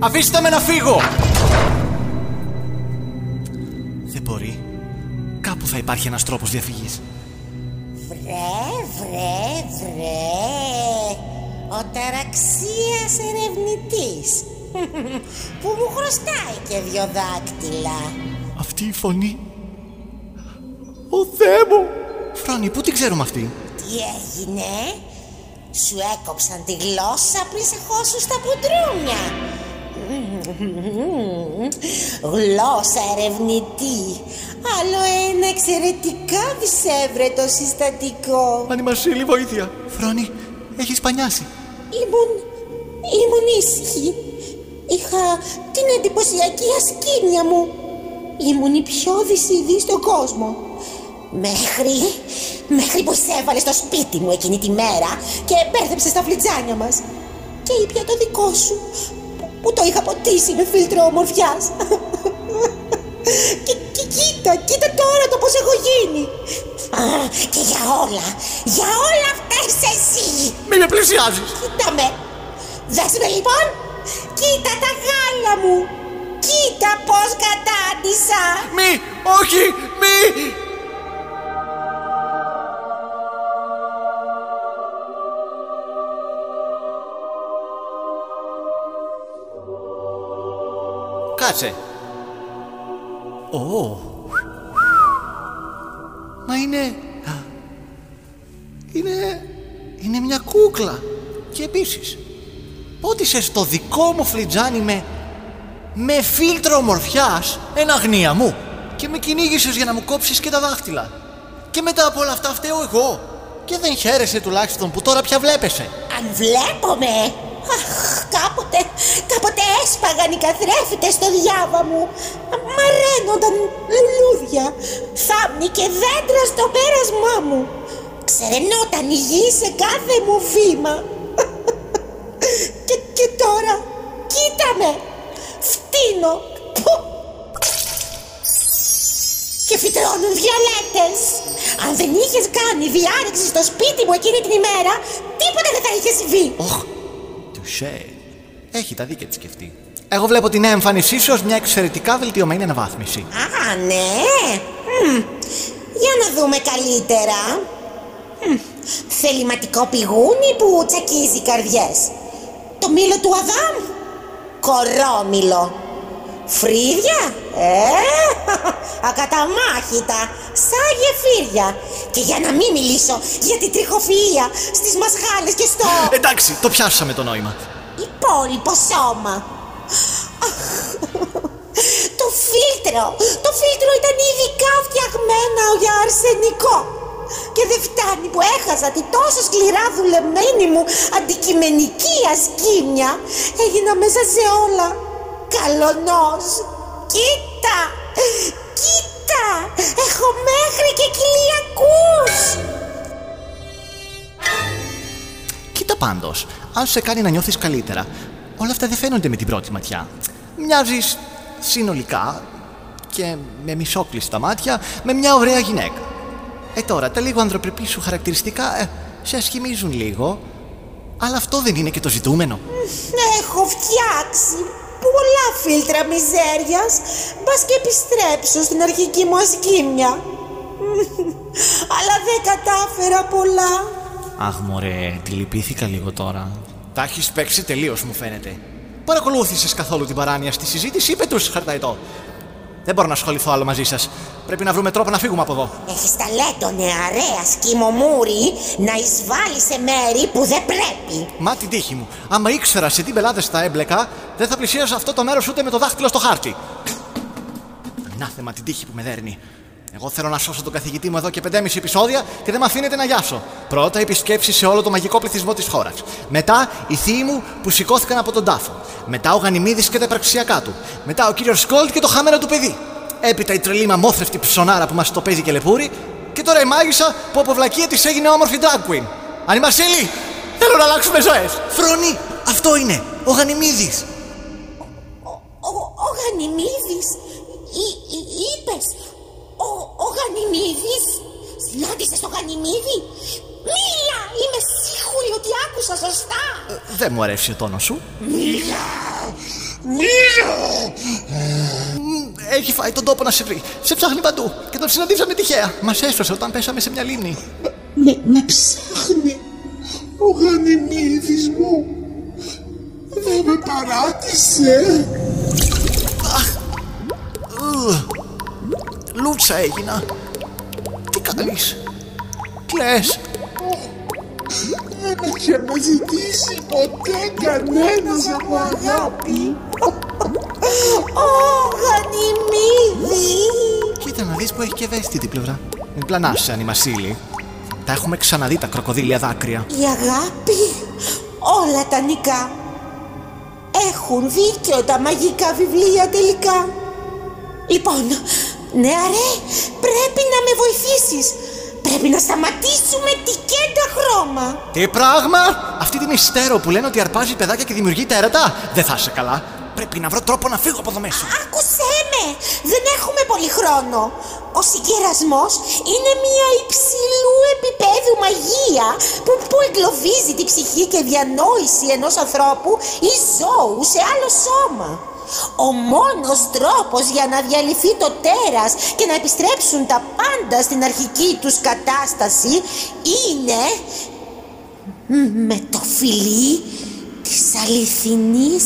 Αφήστε με να φύγω! Δεν μπορεί. Κάπου θα υπάρχει ένας τρόπος διαφυγής. Βρε, βρε, βρε. Ο ταραξίας ερευνητής. Που μου χρωστάει και δυο δάκτυλα. Αυτή η φωνή. Ο Θεέ μου! Φρόνη, πού την ξέρουμε αυτή; Τι έγινε; Σου έκοψαν τη γλώσσα πριν σε χώσουν στα πουντρούνια. Γλώσσα ερευνητή. Άλλο ένα εξαιρετικά δυσέβρετο συστατικό. Ανιμασίλη, βοήθεια. Φρόνη, έχεις πανιάσει. Ήμουν... ήμουν ήσυχη. Είχα την εντυπωσιακή ασκήμια μου. Ήμουν η πιο δυσιδή στον κόσμο. Μέχρι... μέχρι που έβαλε στο σπίτι μου εκείνη τη μέρα και μπέρδεψε στα φλιτζάνια μας. Και ήπια το δικό σου που, που το είχα ποτίσει με φίλτρο ομορφιάς. και, και κοίτα, κοίτα τώρα το πως έχω γίνει. Α, και για όλα, για όλα αυτά είσαι εσύ. Μη με πλησιάζεις. Κοίτα με. Δες με λοιπόν. Κοίτα τα γάλα μου. Κοίτα πως κατάντησα. Μη, όχι, μη. Κάτσε. Ω. Μα είναι... Είναι... Είναι μια κούκλα. Και επίσης, πότισες στο δικό μου φλιτζάνι με... Με φίλτρο ομορφιάς, εν αγνία μου. Και με κυνήγησες για να μου κόψεις και τα δάχτυλα. Και μετά από όλα αυτά φταίω εγώ. Και δεν χαίρεσαι τουλάχιστον που τώρα πια βλέπεσαι. Αν βλέπομαι. Αχ, κάποτε, κάποτε έσπαγαν οι καθρέφτες στο διάβα μου. Μαραίνονταν λουλούδια, θάμνη και δέντρα στο πέρασμά μου. Ξερενόταν η γη σε κάθε μου βήμα. και, και τώρα, κοίτα με, φτύνω. Που. Και φυτρώνουν βιολέτες. Αν δεν είχες κάνει διάρρηξη στο σπίτι μου εκείνη την ημέρα, τίποτα δεν θα είχες συμβεί. Οχ, τουσέ. Έχει τα δίκαια της σκεφτεί. Εγώ βλέπω την νέα εμφάνισή σου ως μια εξαιρετικά βελτιωμένη αναβάθμιση. Α, ναι. Μμ. Για να δούμε καλύτερα. Μμ. Θεληματικό πηγούνι που τσακίζει καρδιές. Το μήλο του Αδάμ. Κορόμιλο. Φρύδια. Ε, ακαταμάχητα. Σαν γεφύρια. Και για να μην μιλήσω για την τριχοφυΐα στις μασχάλες και στο... Εντάξει, το πιάσαμε το νόημα. Υπόλοιπο σώμα. Αχ, Το φίλτρο, το φίλτρο ήταν ειδικά φτιαγμένο για αρσενικό. Και δεν φτάνει που έχασα τη τόσο σκληρά δουλεμένη μου αντικειμενική ασκήμια. Έγινα μέσα σε όλα. Καλονός. Κοίτα, κοίτα, έχω μέχρι και κοιλιακούς. Πάντως, αν σε κάνει να νιώθεις καλύτερα, όλα αυτά δεν φαίνονται με την πρώτη ματιά. Μοιάζεις συνολικά και με μισόκλειστα μάτια με μια ωραία γυναίκα. Ε τώρα, τα λίγο ανθρωπρεπή σου χαρακτηριστικά ε, σε ασχημίζουν λίγο, αλλά αυτό δεν είναι και το ζητούμενο. Έχω φτιάξει πολλά φίλτρα μιζέριας Μπας και επιστρέψω στην αρχική μου ασκήμια Αλλά δεν κατάφερα πολλά Αχ, μωρέ, τη λυπήθηκα λίγο τώρα. Τα έχεις παίξει τελείως, μου φαίνεται. Παρακολούθησες καθόλου την παράνοια στη συζήτηση ή πετούσε χαρταετό. Δεν μπορώ να ασχοληθώ άλλο μαζί σας. Πρέπει να βρούμε τρόπο να φύγουμε από εδώ. Έχεις ταλέντο νεαρέα σκυμομούρη να εισβάλλεις σε μέρη που δεν πρέπει Μα την τύχη μου. Άμα ήξερα σε τι μπελάδε θα έμπλεκα, δεν θα πλησίαζα αυτό το μέρος ούτε με το δάχτυλο στο χάρτη. Ανάθεμα την τύχη που με δέρνει. Εγώ θέλω να σώσω τον καθηγητή μου εδώ και 5,5 επεισόδια και δεν με αφήνετε να γιάσω. Πρώτα επισκέψει σε όλο το μαγικό πληθυσμό της χώρας. Μετά οι θείοι μου που σηκώθηκαν από τον τάφο. Μετά ο Γανιμίδης και τα υπαρξιακά του. Μετά ο κύριος Σκόλτ και το χάμερο του παιδί. Έπειτα η τρελή μαμόθρευτη ψωνάρα που μας το παίζει και λεπούρι. Και τώρα η μάγισσα που από βλακεία της έγινε όμορφη drag queen. Ανιμασίλη, θέλω να αλλάξουμε ζωές. Φρόνη, αυτό είναι. Ο Γανιμίδης. Ο, ο, ο Γανιμίδης Εί- εί- Είπες Ο, ο Γανιμίδης Συνάντησες τον Γανιμίδη Μίλα Είμαι σίγουρη ότι άκουσα σωστά Δεν μου αρέσει ο τόνος σου. Μίλα Έχει φάει τον τόπο να σε βρει. Σε ψάχνει παντού. Και τον συναντήσαμε τυχαία. Μας έσωσε όταν πέσαμε σε μια λίμνη. Με, με ψάχνει ο Γανιμίδης μου. Δεν με παράτησε. Λούτσα έγινα. Τι κάνεις; Κλαις. Δεν είχε μου ζητήσει ποτέ κανένας από αγάπη. Ω, Γανιμίδη! Κοίτα να δεις που έχει και ευαίσθητη πλευρά. Μην πλανάσαι, ανημασίλη. Τα έχουμε ξαναδεί τα κροκοδίλια δάκρυα. Η αγάπη, όλα τα νικά. Έχουν δίκιο τα μαγικά βιβλία τελικά. Λοιπόν, νεαρέ, πρέπει να με βοηθήσεις. Πρέπει να σταματήσουμε τη κέντα χρώμα. Τι πράγμα! Αυτή την υστέρο που λένε ότι αρπάζει παιδάκια και δημιουργεί τέρατα. Δεν θα είσαι καλά. Πρέπει να βρω τρόπο να φύγω από εδώ μέσα. Άκουσέ με! Δεν έχουμε πολύ χρόνο. Ο συγκερασμός είναι μια υψηλού επίπεδου μαγεία που, που εγκλωβίζει τη ψυχή και διανόηση ενός ανθρώπου ή ζώου σε άλλο σώμα. Ο μόνος τρόπος για να διαλυθεί το τέρας και να επιστρέψουν τα πάντα στην αρχική τους κατάσταση είναι με το φιλί της αληθινής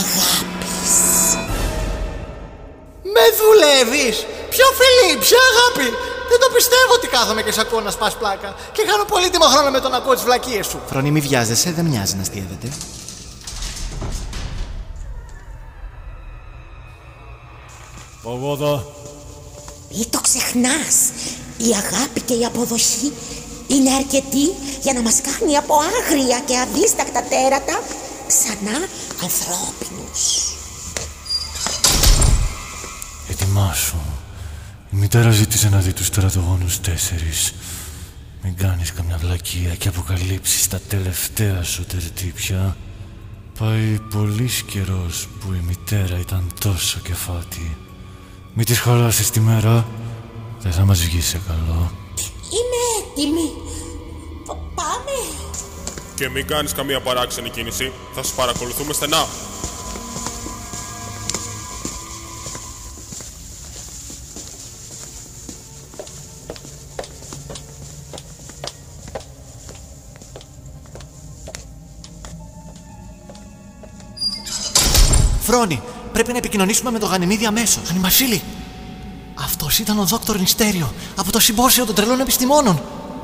αγάπης. Με δουλεύεις! Ποιο φιλί, ποια αγάπη! Δεν το πιστεύω ότι κάθομαι και σε ακούω να σπάς πλάκα. Και κάνω πολύτιμο χρόνο με τον ακούω τις βλακίες σου. Φρονή, μη βιάζεσαι, δεν μοιάζει να στιεύεται. Παγόδα. Μην το ξεχνάς. Η αγάπη και η αποδοχή είναι αρκετή για να μας κάνει από άγρια και αδίστακτα τέρατα ξανά ανθρώπινους. Ετοιμάσου. Η μητέρα ζήτησε να δει τους στρατογόνους τέσσερις. Μην κάνεις καμιά βλακεία και αποκαλύψεις τα τελευταία σου τερτύπια. Πάει πολύς καιρός που η μητέρα ήταν τόσο κεφάτη. Μην της χαλάσεις τη μέρα. Δεν θα μας βγει σε καλό. Είμαι έτοιμη. Π- Πάμε. Και μην κάνεις καμία παράξενη κίνηση. Θα σας παρακολουθούμε στενά. Φρόνη, πρέπει να επικοινωνήσουμε με τον Γανιμίδη αμέσως. Ανημασίλη! Αυτός ήταν ο Δόκτωρ Νιστέριο από το συμπόσιο των τρελών επιστημόνων.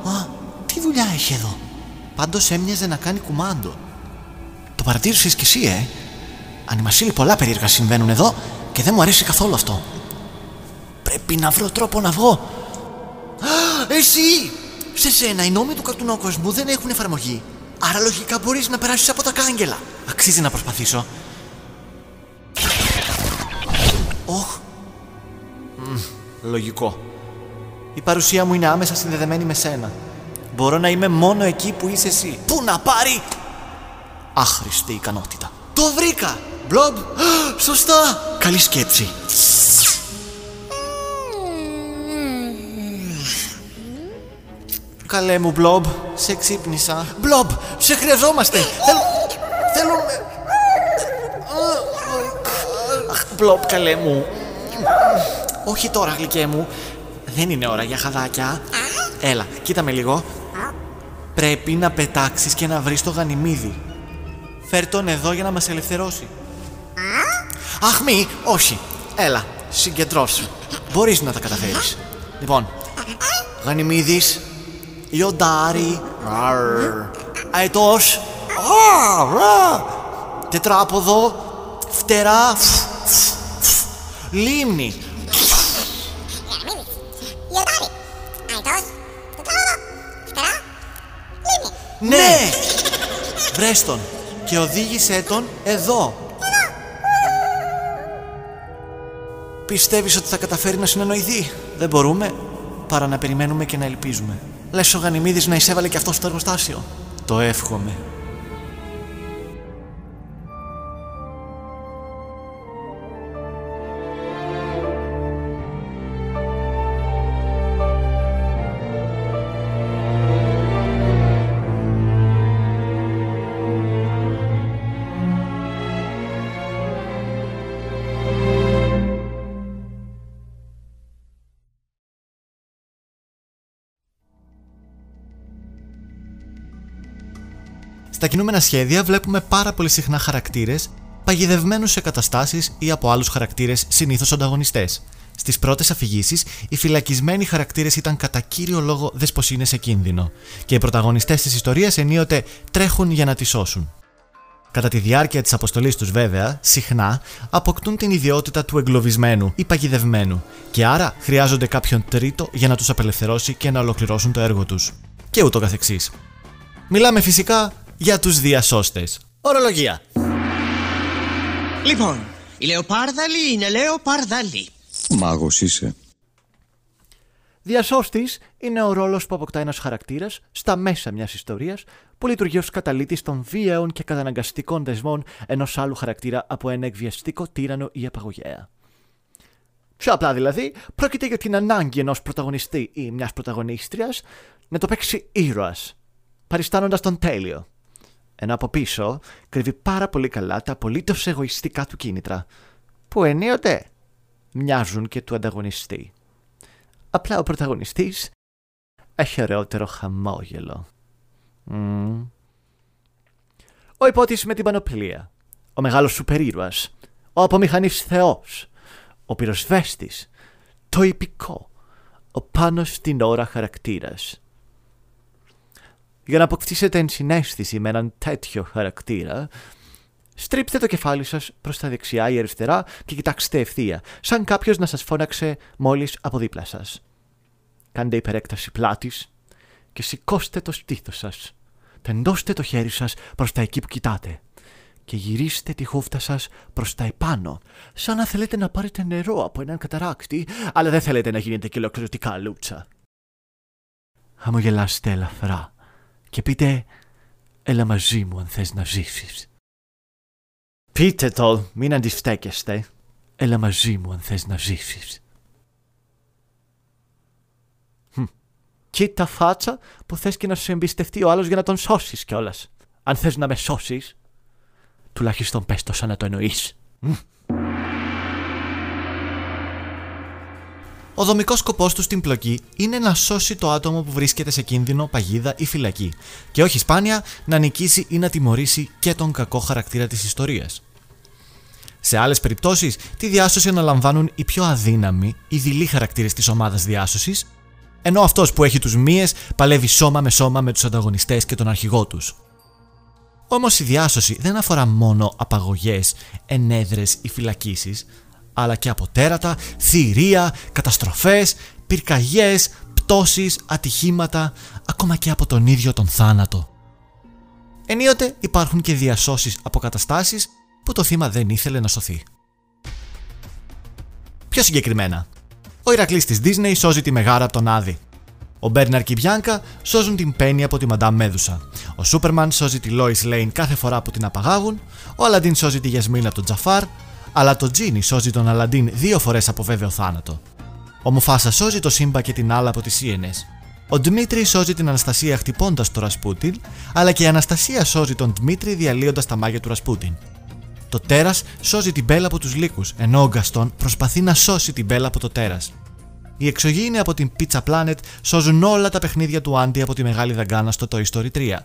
Α, τι δουλειά έχει εδώ; Πάντως έμοιαζε να κάνει κουμάντο. Το παρατήρησε κι εσύ, ε. Ανημασίλη, πολλά περίεργα συμβαίνουν εδώ και δεν μου αρέσει καθόλου αυτό. Πρέπει να βρω τρόπο να βγω. Α, Εσύ! Σε σένα οι νόμοι του καρτουνού κοσμού δεν έχουν εφαρμογή. Άρα λογικά μπορείς να περάσεις από τα κάγκελα. Αξίζει να προσπαθήσω. Λογικό. Η παρουσία μου είναι άμεσα συνδεδεμένη με σένα. Μπορώ να είμαι μόνο εκεί που είσαι εσύ. Πού να πάρει! Άχρηστη ικανότητα. Το βρήκα! Μπλομπ! Σωστά! Καλή σκέψη. Καλέ μου, Μπλομπ, σε ξύπνησα. Μπλομπ, σε χρειαζόμαστε. Θέλω... Θέλουμε... Αχ, Μπλομπ, καλέ μου. Όχι τώρα, γλυκέ μου. Δεν είναι ώρα για χαδάκια. Έλα, κοίτα με λίγο. Πρέπει να πετάξεις και να βρεις το γανιμίδι. Φέρ τον εδώ για να μας ελευθερώσει. Αχ, μη, όχι. Έλα, συγκεντρώσου. Μπορείς να τα καταφέρεις. Λοιπόν, γανιμίδης, λιοντάρι, ραρ, αετός, α, ρα, τετράποδο, φτερά, φ, φ, φ, λίμνη, λίμνη. Ναι! Βρες τον και οδήγησέ τον εδώ. Πιστεύεις ότι θα καταφέρει να συνεννοηθεί; Δεν μπορούμε παρά να περιμένουμε και να ελπίζουμε. Λες ο Γανιμίδης να εισέβαλε και αυτό στο εργοστάσιο. Το εύχομαι. Στα κινούμενα σχέδια βλέπουμε πάρα πολύ συχνά χαρακτήρες παγιδευμένους σε καταστάσεις ή από άλλους χαρακτήρες συνήθως ανταγωνιστές. Στις πρώτες αφηγήσεις, οι φυλακισμένοι χαρακτήρες ήταν κατά κύριο λόγο δεσποσίνε σε κίνδυνο, και οι πρωταγωνιστές της ιστορίας ενίοτε τρέχουν για να τη σώσουν. Κατά τη διάρκεια της αποστολής τους, βέβαια, συχνά αποκτούν την ιδιότητα του εγκλωβισμένου ή παγιδευμένου, και άρα χρειάζονται κάποιον τρίτο για να τους απελευθερώσει και να ολοκληρώσουν το έργο τους. Και ούτω καθεξής. Μιλάμε φυσικά για τους διασώστες. Ορολογία. Λοιπόν, η Λεοπάρδαλη είναι Λεοπάρδαλη. Μάγος είσαι. Διασώστης είναι ο ρόλος που αποκτά ένας χαρακτήρας στα μέσα μιας ιστορίας που λειτουργεί ως καταλήτης των βίαιων και καταναγκαστικών δεσμών ενός άλλου χαρακτήρα από ένα εκβιαστικό τύρανο ή απαγωγέα. Πιο απλά δηλαδή, πρόκειται για την ανάγκη ενός πρωταγωνιστή ή μιας πρωταγωνίστριας να το παίξει ήρωας, παριστάνοντας τον τέλειο. Ενώ από πίσω κρύβει πάρα πολύ καλά τα απολύτως εγωιστικά του κίνητρα, που ενίοτε μοιάζουν και του ανταγωνιστή. Απλά ο πρωταγωνιστής έχει ωραιότερο χαμόγελο. Μμμ. Ο υπότης με την πανοπλία, ο μεγάλος σούπερ ήρωας, ο απομηχανής θεός, ο πυροσβέστης, το υπηκό, ο πάνω στην ώρα χαρακτήρας. Για να αποκτήσετε ενσυναίσθηση με έναν τέτοιο χαρακτήρα, στρίψτε το κεφάλι σας προς τα δεξιά ή αριστερά και κοιτάξτε ευθεία, σαν κάποιος να σας φώναξε μόλις από δίπλα σας. Κάντε υπερέκταση πλάτης και σηκώστε το στήθος σας. Τεντώστε το χέρι σας προς τα εκεί που κοιτάτε και γυρίστε τη χούφτα σας προς τα επάνω, σαν να θέλετε να πάρετε νερό από έναν καταράκτη, αλλά δεν θέλετε να γίνετε και ολοκληρωτικά λούτσα. Χαμογελάστε ελαφρά και πείτε «Έλα μαζί μου αν θες να ζήσεις». Πείτε το, μην αντιστέκεστε. Έλα μαζί μου αν θες να ζήσεις. Χμ. Κοίτα φάτσα που θες και να σε εμπιστευτεί ο άλλος για να τον σώσεις κιόλας. Αν θες να με σώσεις, τουλάχιστον πες το σαν να το εννοείς. Ο δομικός σκοπός του στην πλοκή είναι να σώσει το άτομο που βρίσκεται σε κίνδυνο, παγίδα ή φυλακή, και όχι σπάνια να νικήσει ή να τιμωρήσει και τον κακό χαρακτήρα της ιστορίας. Σε άλλες περιπτώσεις, τη διάσωση αναλαμβάνουν οι πιο αδύναμοι ή δειλοί χαρακτήρες της ομάδας διάσωσης, ενώ αυτός που έχει τους μύες παλεύει σώμα με σώμα με τους ανταγωνιστές και τον αρχηγό τους. Όμως η διάσωση δεν αφορά μόνο απαγωγές, ενέδρες ή φυλακίσεις, αλλά και από τέρατα, θηρία, καταστροφές, πυρκαγιές, πτώσεις, ατυχήματα, ακόμα και από τον ίδιο τον θάνατο. Ενίοτε υπάρχουν και διασώσεις από καταστάσεις που το θύμα δεν ήθελε να σωθεί. Πιο συγκεκριμένα, ο Ηρακλής της Disney σώζει τη Μεγάρα από τον Άδη. Ο Μπέρναρ και η Μπιάνκα σώζουν την Πέννη από τη Μαντάμ Μέδουσα. Ο Σούπερμαν σώζει τη Λόις Λέιν κάθε φορά που την απαγάγουν. Ο Αλαντίν σώζει τη Γιασμίν από τον Τζαφάρ αλλά το Τζίνι σώζει τον Αλαντίν δύο φορές από βέβαιο θάνατο. Ο Μουφάσα σώζει το Σύμπα και την Άλλα από τις Σίενες. Ο Δημήτρη σώζει την Αναστασία χτυπώντας το Ρασπούτιν, αλλά και η Αναστασία σώζει τον Δημήτρη διαλύοντας τα μάγια του Ρασπούτιν. Το Τέρας σώζει την Μπέλα από τους Λύκους, ενώ ο Γκαστόν προσπαθεί να σώσει την Μπέλα από το Τέρας. Οι εξωγήινοι από την Pizza Planet σώζουν όλα τα παιχνίδια του Άντι από τη Μεγάλη Δαγκάνα στο Toy Story 3.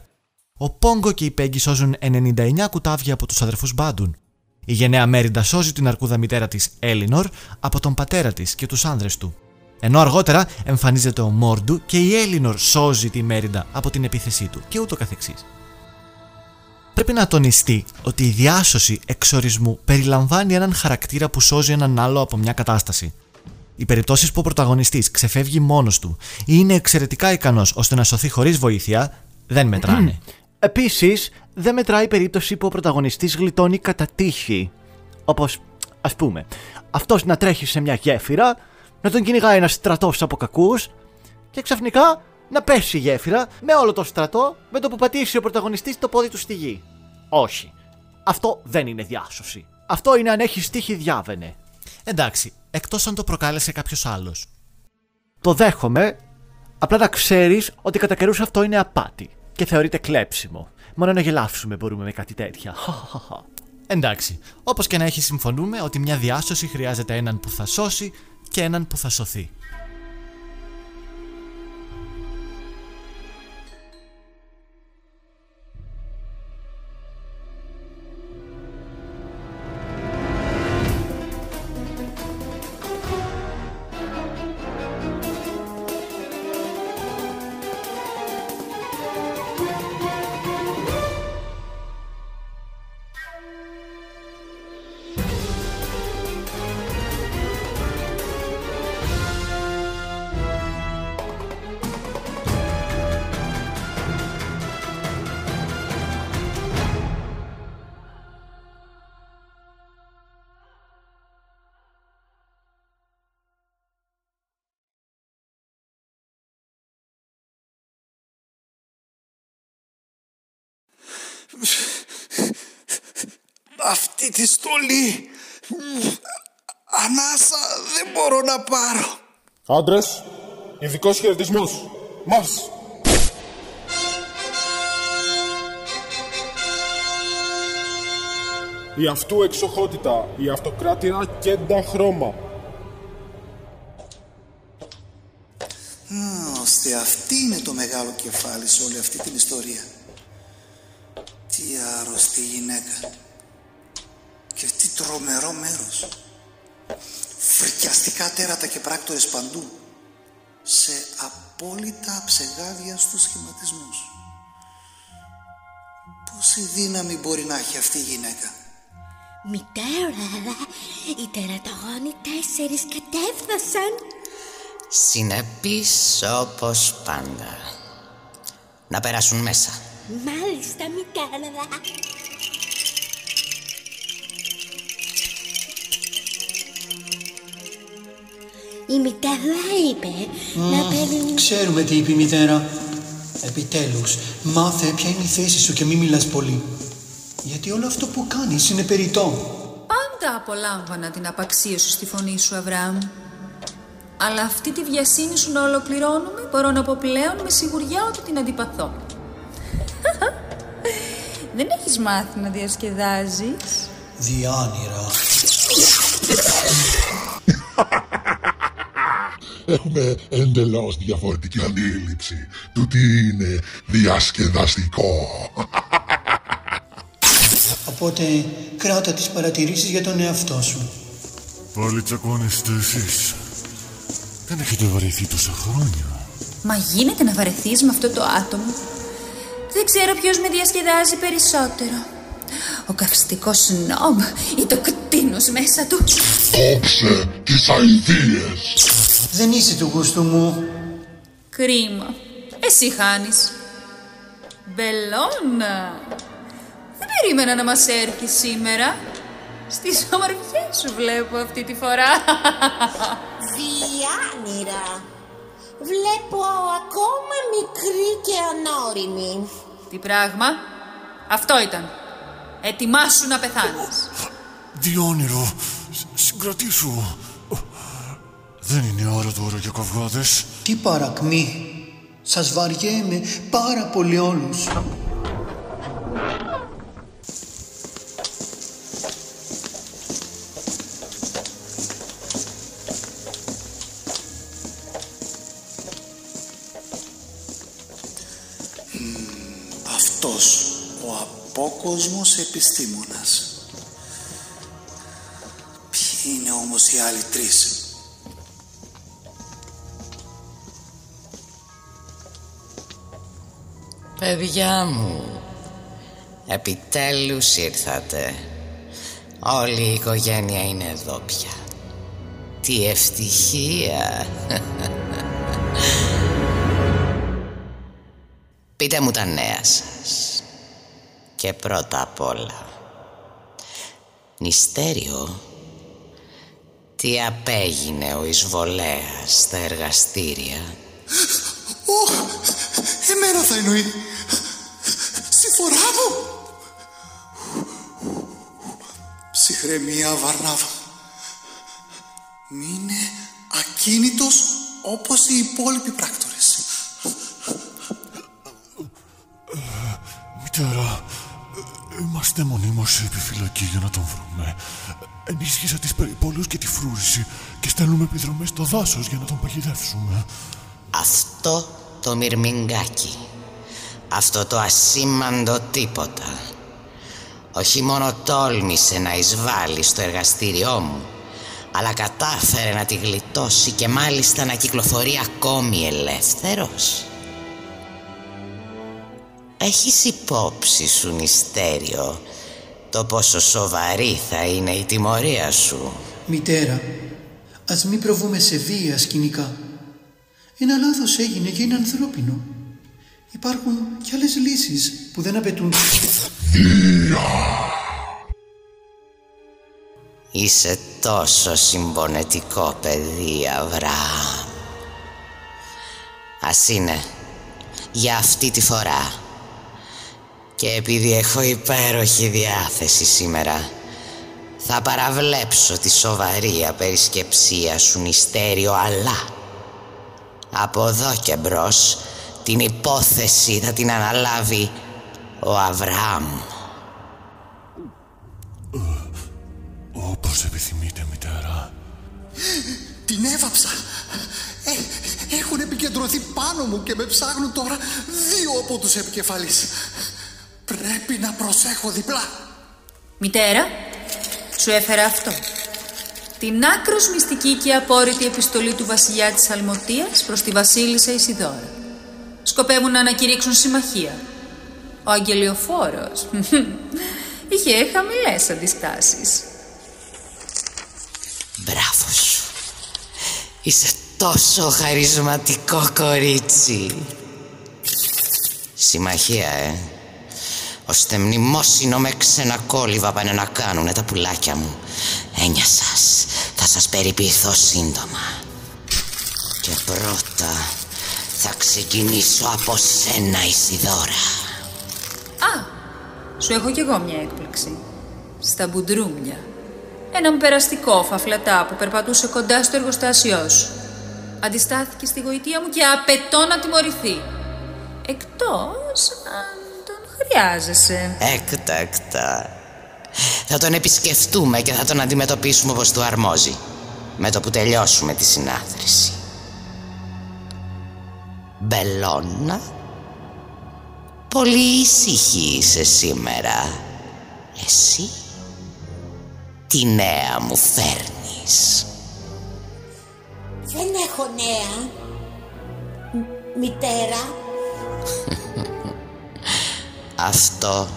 Ο Πόγκο και η Πέγγι σώζουν 99 κουτάβια από τους αδερφούς Μπάντουν. Η γενναία Μέριντα σώζει την αρκούδα μητέρα της Έλινορ από τον πατέρα της και τους άνδρες του. Ενώ αργότερα εμφανίζεται ο Μόρντου και η Έλινορ σώζει τη Μέριντα από την επίθεσή του και ούτω καθεξής. Πρέπει να τονιστεί ότι η διάσωση εξορισμού περιλαμβάνει έναν χαρακτήρα που σώζει έναν άλλο από μια κατάσταση. Οι περιπτώσεις που ο πρωταγωνιστής ξεφεύγει μόνος του ή είναι εξαιρετικά ικανός ώστε να σωθεί χωρίς βοήθεια δεν μετράνε. Επίσης, δεν μετράει η περίπτωση που ο πρωταγωνιστής γλιτώνει κατά τύχη. Όπως, ας πούμε, αυτός να τρέχει σε μια γέφυρα, να τον κυνηγάει ένας στρατός από κακούς και ξαφνικά να πέσει η γέφυρα με όλο το στρατό με το που πατήσει ο πρωταγωνιστής το πόδι του στη γη. Όχι. Αυτό δεν είναι διάσωση. Αυτό είναι αν έχεις τύχη διάβαινε. Εντάξει, εκτός αν το προκάλεσε κάποιος άλλος. Το δέχομαι, απλά να ξέρεις ότι κατά καιρούς αυτό είναι απάτη και θεωρείται κλέψιμο. Μόνο να γελάσουμε μπορούμε με κάτι τέτοια. Εντάξει, όπως και να έχει, συμφωνούμε ότι μια διάσωση χρειάζεται έναν που θα σώσει και έναν που θα σωθεί. Αυτή τη στολή. Ανάσα δεν μπορώ να πάρω. Άντρες, ειδικός χαιρετισμός. Μας. Η αυτού εξοχότητα, η αυτοκράτηρα κέντα χρώμα. Α, ώστε αυτή είναι το μεγάλο κεφάλι σε όλη αυτή την ιστορία. Τι άρρωστη γυναίκα. Και τι τρομερό μέρος. Φρικιαστικά τέρατα και πράκτορες παντού. Σε απόλυτα ψεγάδια στους σχηματισμούς. Πόση δύναμη μπορεί να έχει αυτή η γυναίκα. Μητέρα, οι τερατογόνοι τέσσερις κατέφθασαν. Συνεπής όπως πάντα. Να περάσουν μέσα. Μάλιστα, μητέρα. Η μητέρα είπε να παίρνει... Ξέρουμε τι είπε η μητέρα. Επιτέλους, μάθε ποια είναι η θέση σου και μη μιλάς πολύ. Γιατί όλο αυτό που κάνεις είναι περιττό. Πάντα απολάμβανα την απαξίωση στη φωνή σου, Αβραάμ. Αλλά αυτή τη βιασύνη σου να ολοκληρώνουμε μπορώ να πω πλέον με σιγουριά ότι την αντιπαθώ. Δεν έχεις μάθει να διασκεδάζεις; Διάνυρα. Έχουμε εντελώς διαφορετική αντίληψη του τι είναι διασκεδαστικό. Οπότε κράτα τις παρατηρήσεις για τον εαυτό σου. Πάλι τσακώνεστε εσείς. Δεν έχετε βαρεθεί τόσα χρόνια. Μα γίνεται να βαρεθείς με αυτό το άτομο. Δεν ξέρω ποιος με διασκεδάζει περισσότερο. Ο καυστικός νόμ ή το κτίνος μέσα του. Κόψε τις αηδίες. Δεν είσαι του γούστου μου. Κρίμα. Εσύ χάνεις. Μπελώνα. Δεν περίμενα να μας έρθει σήμερα. Στις ομορφιές σου βλέπω αυτή τη φορά. Διάνυρα. Βλέπω ακόμα μικρή και ανώριμη. Τι πράγμα; Αυτό ήταν. Ετοιμάσου να πεθάνεις. Διόνυρο, σ- συγκρατήσου. Δεν είναι ώρα τώρα για καυγάδες. Τι παρακμή. Σας βαριέμαι πάρα πολύ όλους. Απόκοσμος επιστήμονας. Ποιοι είναι όμως οι άλλοι τρεις; Παιδιά μου, επιτέλους ήρθατε. Όλη η οικογένεια είναι εδώ πια. Τι ευτυχία. Πείτε μου τα νέα σας. Και πρώτα απ' όλα. Νηστέριο. Τι απέγινε ο εισβολέας στα εργαστήρια; Ω, εμένα θα εννοεί. Συμφορά μου. Ψυχραιμία Βαρνάβα. Μείνε ακίνητος όπως οι υπόλοιποι πράκτορες. Ε, είμαστε μονίμως σε επιφυλακή για να τον βρούμε. Ενίσχυσα τις περιπόλους και τη φρούρηση και στέλνουμε επιδρομές στο δάσος για να τον παγιδεύσουμε. Αυτό το μυρμηγκάκι. Αυτό το ασήμαντο τίποτα. Όχι μόνο τόλμησε να εισβάλλει στο εργαστήριό μου, αλλά κατάφερε να τη γλιτώσει και μάλιστα να κυκλοφορεί ακόμη ελεύθερος. Έχεις υπόψη σου, Νηστέριο, το πόσο σοβαρή θα είναι η τιμωρία σου; Μητέρα, ας μην προβούμε σε βία σκηνικά. Ένα λάθος έγινε και είναι ανθρώπινο. Υπάρχουν κι άλλες λύσεις που δεν απαιτούν... Είσαι τόσο συμπονετικό παιδί, Αβραάμ. Ας είναι για αυτή τη φορά. Και επειδή έχω υπέροχη διάθεση σήμερα Θα παραβλέψω τη σοβαρή απερισκεψία σου νηστέριο αλλά Από εδώ και μπρος την υπόθεση θα την αναλάβει ο Αβραάμ Όπως επιθυμείτε, μητέρα. Την έβαψα. Ε, έχουν επικεντρωθεί πάνω μου και με ψάχνουν τώρα δύο από τους επικεφαλείς. Πρέπει να προσέχω διπλά. Μητέρα, σου έφερα αυτό. Την άκρος μυστική και απόρριτη επιστολή του βασιλιά της Αλμοτίας προς τη βασίλισσα Ισιδώρα. Σκοπεύουν να ανακηρύξουν συμμαχία. Ο αγγελιοφόρος είχε χαμηλές αντιστάσεις. Μπράβο σου Είσαι τόσο χαρισματικό κορίτσι Συμμαχία, ε Ώστε μνημόσυνο με ξένα κόλληβα πάνε να κάνουνε τα πουλάκια μου Έννοια σας Θα σας περιποιηθώ σύντομα Και πρώτα θα ξεκινήσω από σένα Ισιδώρα Α, σου έχω κι εγώ μια έκπληξη. Στα μπουντρούμια. Έναν περαστικό φαφλατά που περπατούσε κοντά στο εργοστάσιό σου. Αντιστάθηκε στη γοητεία μου και απαιτώ να τιμωρηθεί. Εκτός αν τον χρειάζεσαι. Έκτακτα Θα τον επισκεφτούμε και θα τον αντιμετωπίσουμε όπως του αρμόζει. Με το που τελειώσουμε τη συνάθρηση. Μπελώνα Πολύ ήσυχη είσαι σήμερα. Εσύ Τι νέα μου φέρνεις; Δεν έχω νέα. Μ- Μητέρα, Αυτό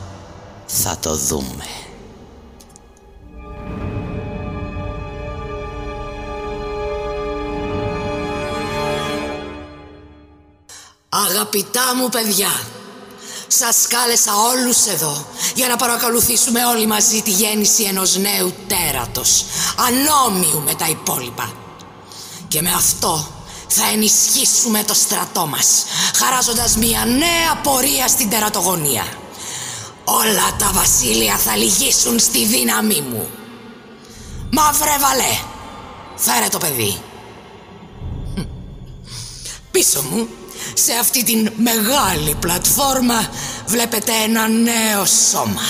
θα το δούμε. Αγαπητά μου παιδιά Σας κάλεσα όλους εδώ Για να παρακολουθήσουμε όλοι μαζί τη γέννηση ενός νέου τέρατος Ανώμιου με τα υπόλοιπα. Και με αυτό θα ενισχύσουμε το στρατό μας Χαράζοντας μια νέα πορεία στην τερατογονία. Όλα τα βασίλεια θα λυγίσουν στη δύναμή μου. Μαύρε βαλέ Φέρε το παιδί. Πίσω μου, σε αυτή την μεγάλη πλατφόρμα βλέπετε ένα νέο σώμα.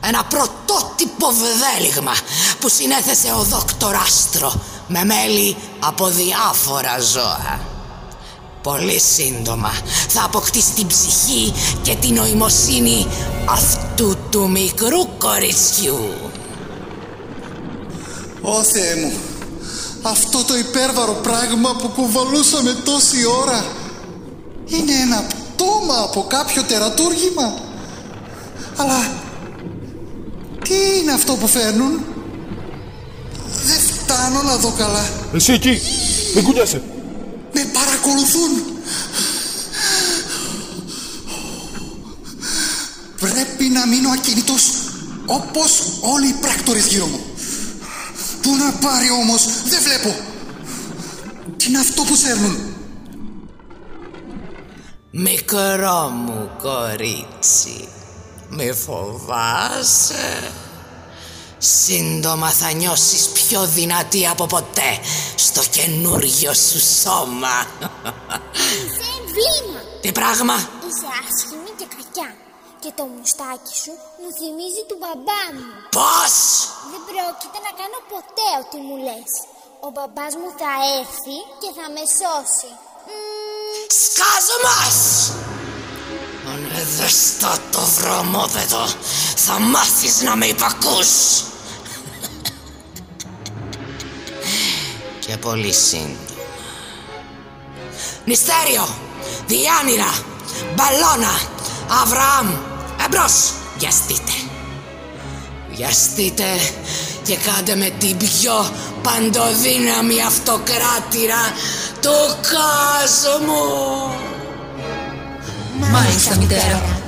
Ένα πρωτότυπο βδέλιγμα που συνέθεσε ο δόκτωρ Άστρο με μέλη από διάφορα ζώα. Πολύ σύντομα θα αποκτήσει την ψυχή και την νοημοσύνη αυτού του μικρού κοριτσιού. Ω Θεέ μου, αυτό το υπέρβαρο πράγμα που κουβαλούσαμε τόση ώρα είναι ένα πτώμα από κάποιο τερατούργημα. Αλλά τι είναι αυτό που φέρνουν; Δεν φτάνω να δω καλά. Εσύ εκεί, μην κουνιάσαι. Με παρακολουθούν. Πρέπει να μείνω ακίνητος όπως όλοι οι πράκτορες γύρω μου. Πού να πάρει όμως, δεν βλέπω. Τι είναι αυτό που σέρνουν; Μικρό μου κορίτσι, μη φοβάσαι. Σύντομα θα νιώσεις πιο δυνατή από ποτέ στο καινούριο σου σώμα. Είσαι εμβλήμα. Τι πράγμα; Είσαι άσχημη και κακιά. Και το μουστάκι σου μου θυμίζει του μπαμπά μου. Πώς; Δεν πρόκειται να κάνω ποτέ ό,τι μου λες. Ο μπαμπάς μου θα έρθει και θα με σώσει. Μμμ, Σκάζω μας! Αν δεν στο το βρωμόδεδο, θα μάθεις να με υπακούς. Και πολύ σύντομα. Νηστέριο, Διάνυρα, Μπαλώνα, Αβραάμ, εμπρός, βιαστείτε. Βιαστείτε και κάντε με την πιο παντοδύναμη αυτοκράτηρα του κόσμου. Μάλιστα, μητέρα.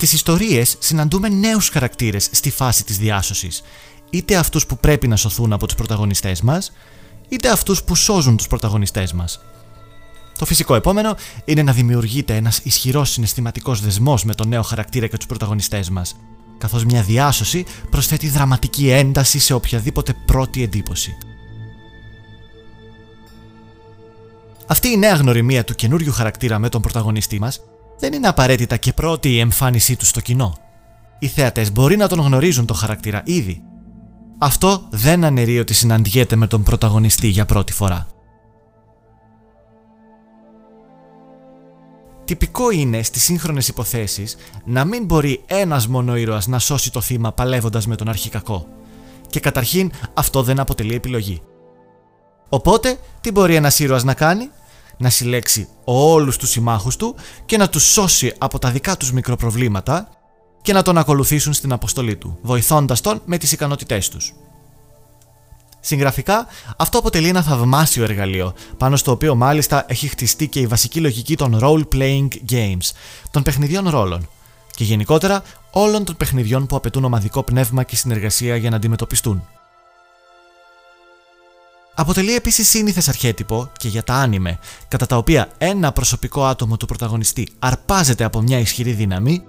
Στις ιστορίες συναντούμε νέους χαρακτήρες στη φάση της διάσωσης, είτε αυτούς που πρέπει να σωθούν από τους πρωταγωνιστές μας, είτε αυτούς που σώζουν τους πρωταγωνιστές μας. Το φυσικό επόμενο είναι να δημιουργείται ένας ισχυρός συναισθηματικός δεσμός με τον νέο χαρακτήρα και τους πρωταγωνιστές μας, καθώς μια διάσωση προσθέτει δραματική ένταση σε οποιαδήποτε πρώτη εντύπωση. Αυτή η νέα γνωριμία του καινούριου χαρακτήρα με τον πρωταγωνιστή μας δεν είναι απαραίτητα και πρώτη η εμφάνισή του στο κοινό. Οι θέατες μπορεί να τον γνωρίζουν τον χαρακτήρα ήδη. Αυτό δεν αναιρεί ότι συναντιέται με τον πρωταγωνιστή για πρώτη φορά. Τυπικό είναι στις σύγχρονες υποθέσεις να μην μπορεί ένας μόνο ήρωας να σώσει το θύμα παλεύοντας με τον αρχικακό. Και καταρχήν αυτό δεν αποτελεί επιλογή. Οπότε, τι μπορεί ένας ήρωας να κάνει; Να συλλέξει όλους τους συμμάχους του και να τους σώσει από τα δικά τους μικροπροβλήματα και να τον ακολουθήσουν στην αποστολή του, βοηθώντας τον με τις ικανότητές τους. Συγγραφικά, αυτό αποτελεί ένα θαυμάσιο εργαλείο, πάνω στο οποίο μάλιστα έχει χτιστεί και η βασική λογική των role-playing games, των παιχνιδιών ρόλων, και γενικότερα όλων των παιχνιδιών που απαιτούν ομαδικό πνεύμα και συνεργασία για να αντιμετωπιστούν. Αποτελεί επίσης σύνηθες αρχέτυπο και για τα άνιμε, κατά τα οποία ένα προσωπικό άτομο του πρωταγωνιστή αρπάζεται από μια ισχυρή δύναμη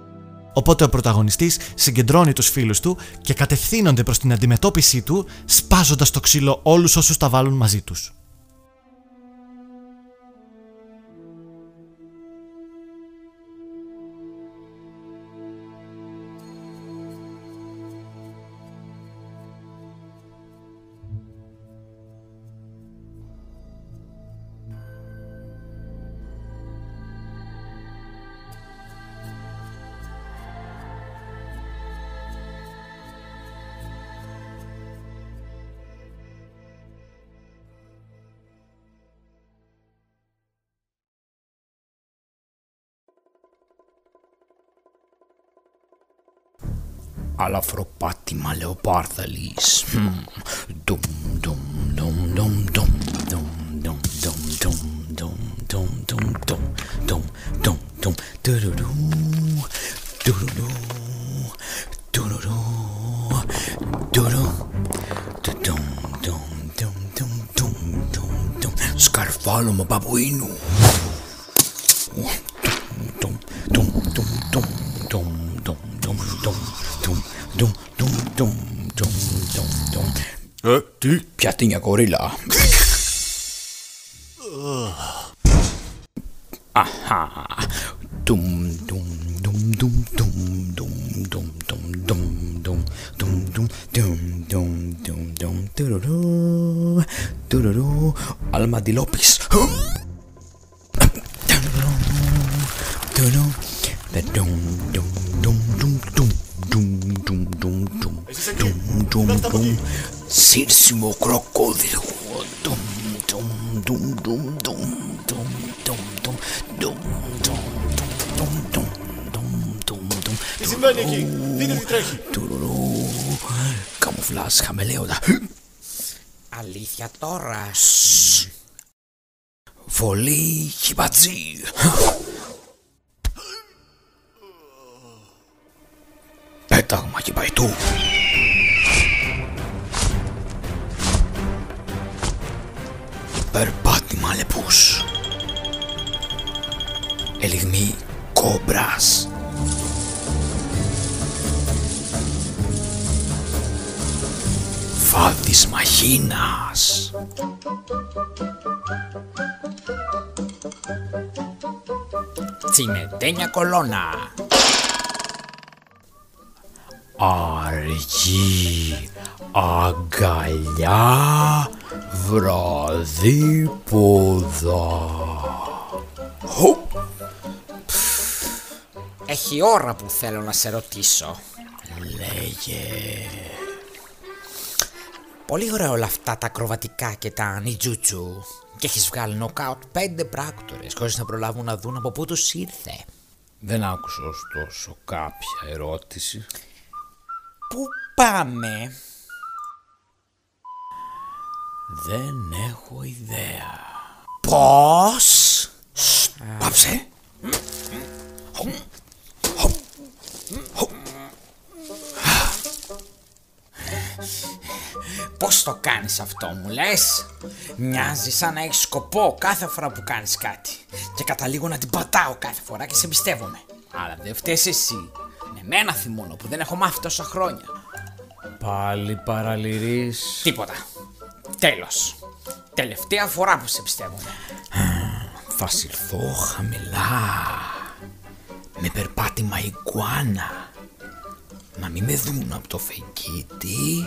Οπότε ο πρωταγωνιστής συγκεντρώνει τους φίλους του και κατευθύνονται προς την αντιμετώπιση του σπάζοντας το ξύλο όλους όσους τα βάλουν μαζί τους. Alafropátima leopardalis. Dum, dum, dum, dum, dum, dum, dum, dum, dum, dum, dum, dum, dum, dum, dum, dum, dum dum dum dum dum, dum, dum, dum, dum, dum, Scarfalo babuino. inga gorilla. Sie. Πέταγμα και παϊτού. Περπάτημα λεπούς. Ελιγμή κόμπρας. Φάδισμα χήνας. Τσιμεντένια κολόνα. Αργή αγκαλιά βραδίποδα. Έχει ώρα που θέλω να σε ρωτήσω. Λέγε. Πολύ ωραία όλα αυτά τα ακροβατικά και τα νιτζούτσου. Και έχεις βγάλει νοκάουτ πέντε πράκτορες χωρίς να προλάβουν να δουν από πού τους ήρθε. Δεν άκουσα ωστόσο κάποια ερώτηση. Πού πάμε; Δεν έχω ιδέα. Πώς; Πάψε. Πώς το κάνεις αυτό μου λες; Μοιάζει σαν να έχεις σκοπό κάθε φορά που κάνεις κάτι Και καταλήγω να την πατάω κάθε φορά και σε εμπιστεύομαι Αλλά δεν φταίς εσύ Με μένα θυμώνω που δεν έχω μάθει τόσα χρόνια Πάλι παραλυρείς. Τίποτα Τέλος Τελευταία φορά που σε εμπιστεύομαι Θα συρθώ χαμηλά. Με περπάτημα ιγκουάνα. Να μην με δουν από το φεγγίτι.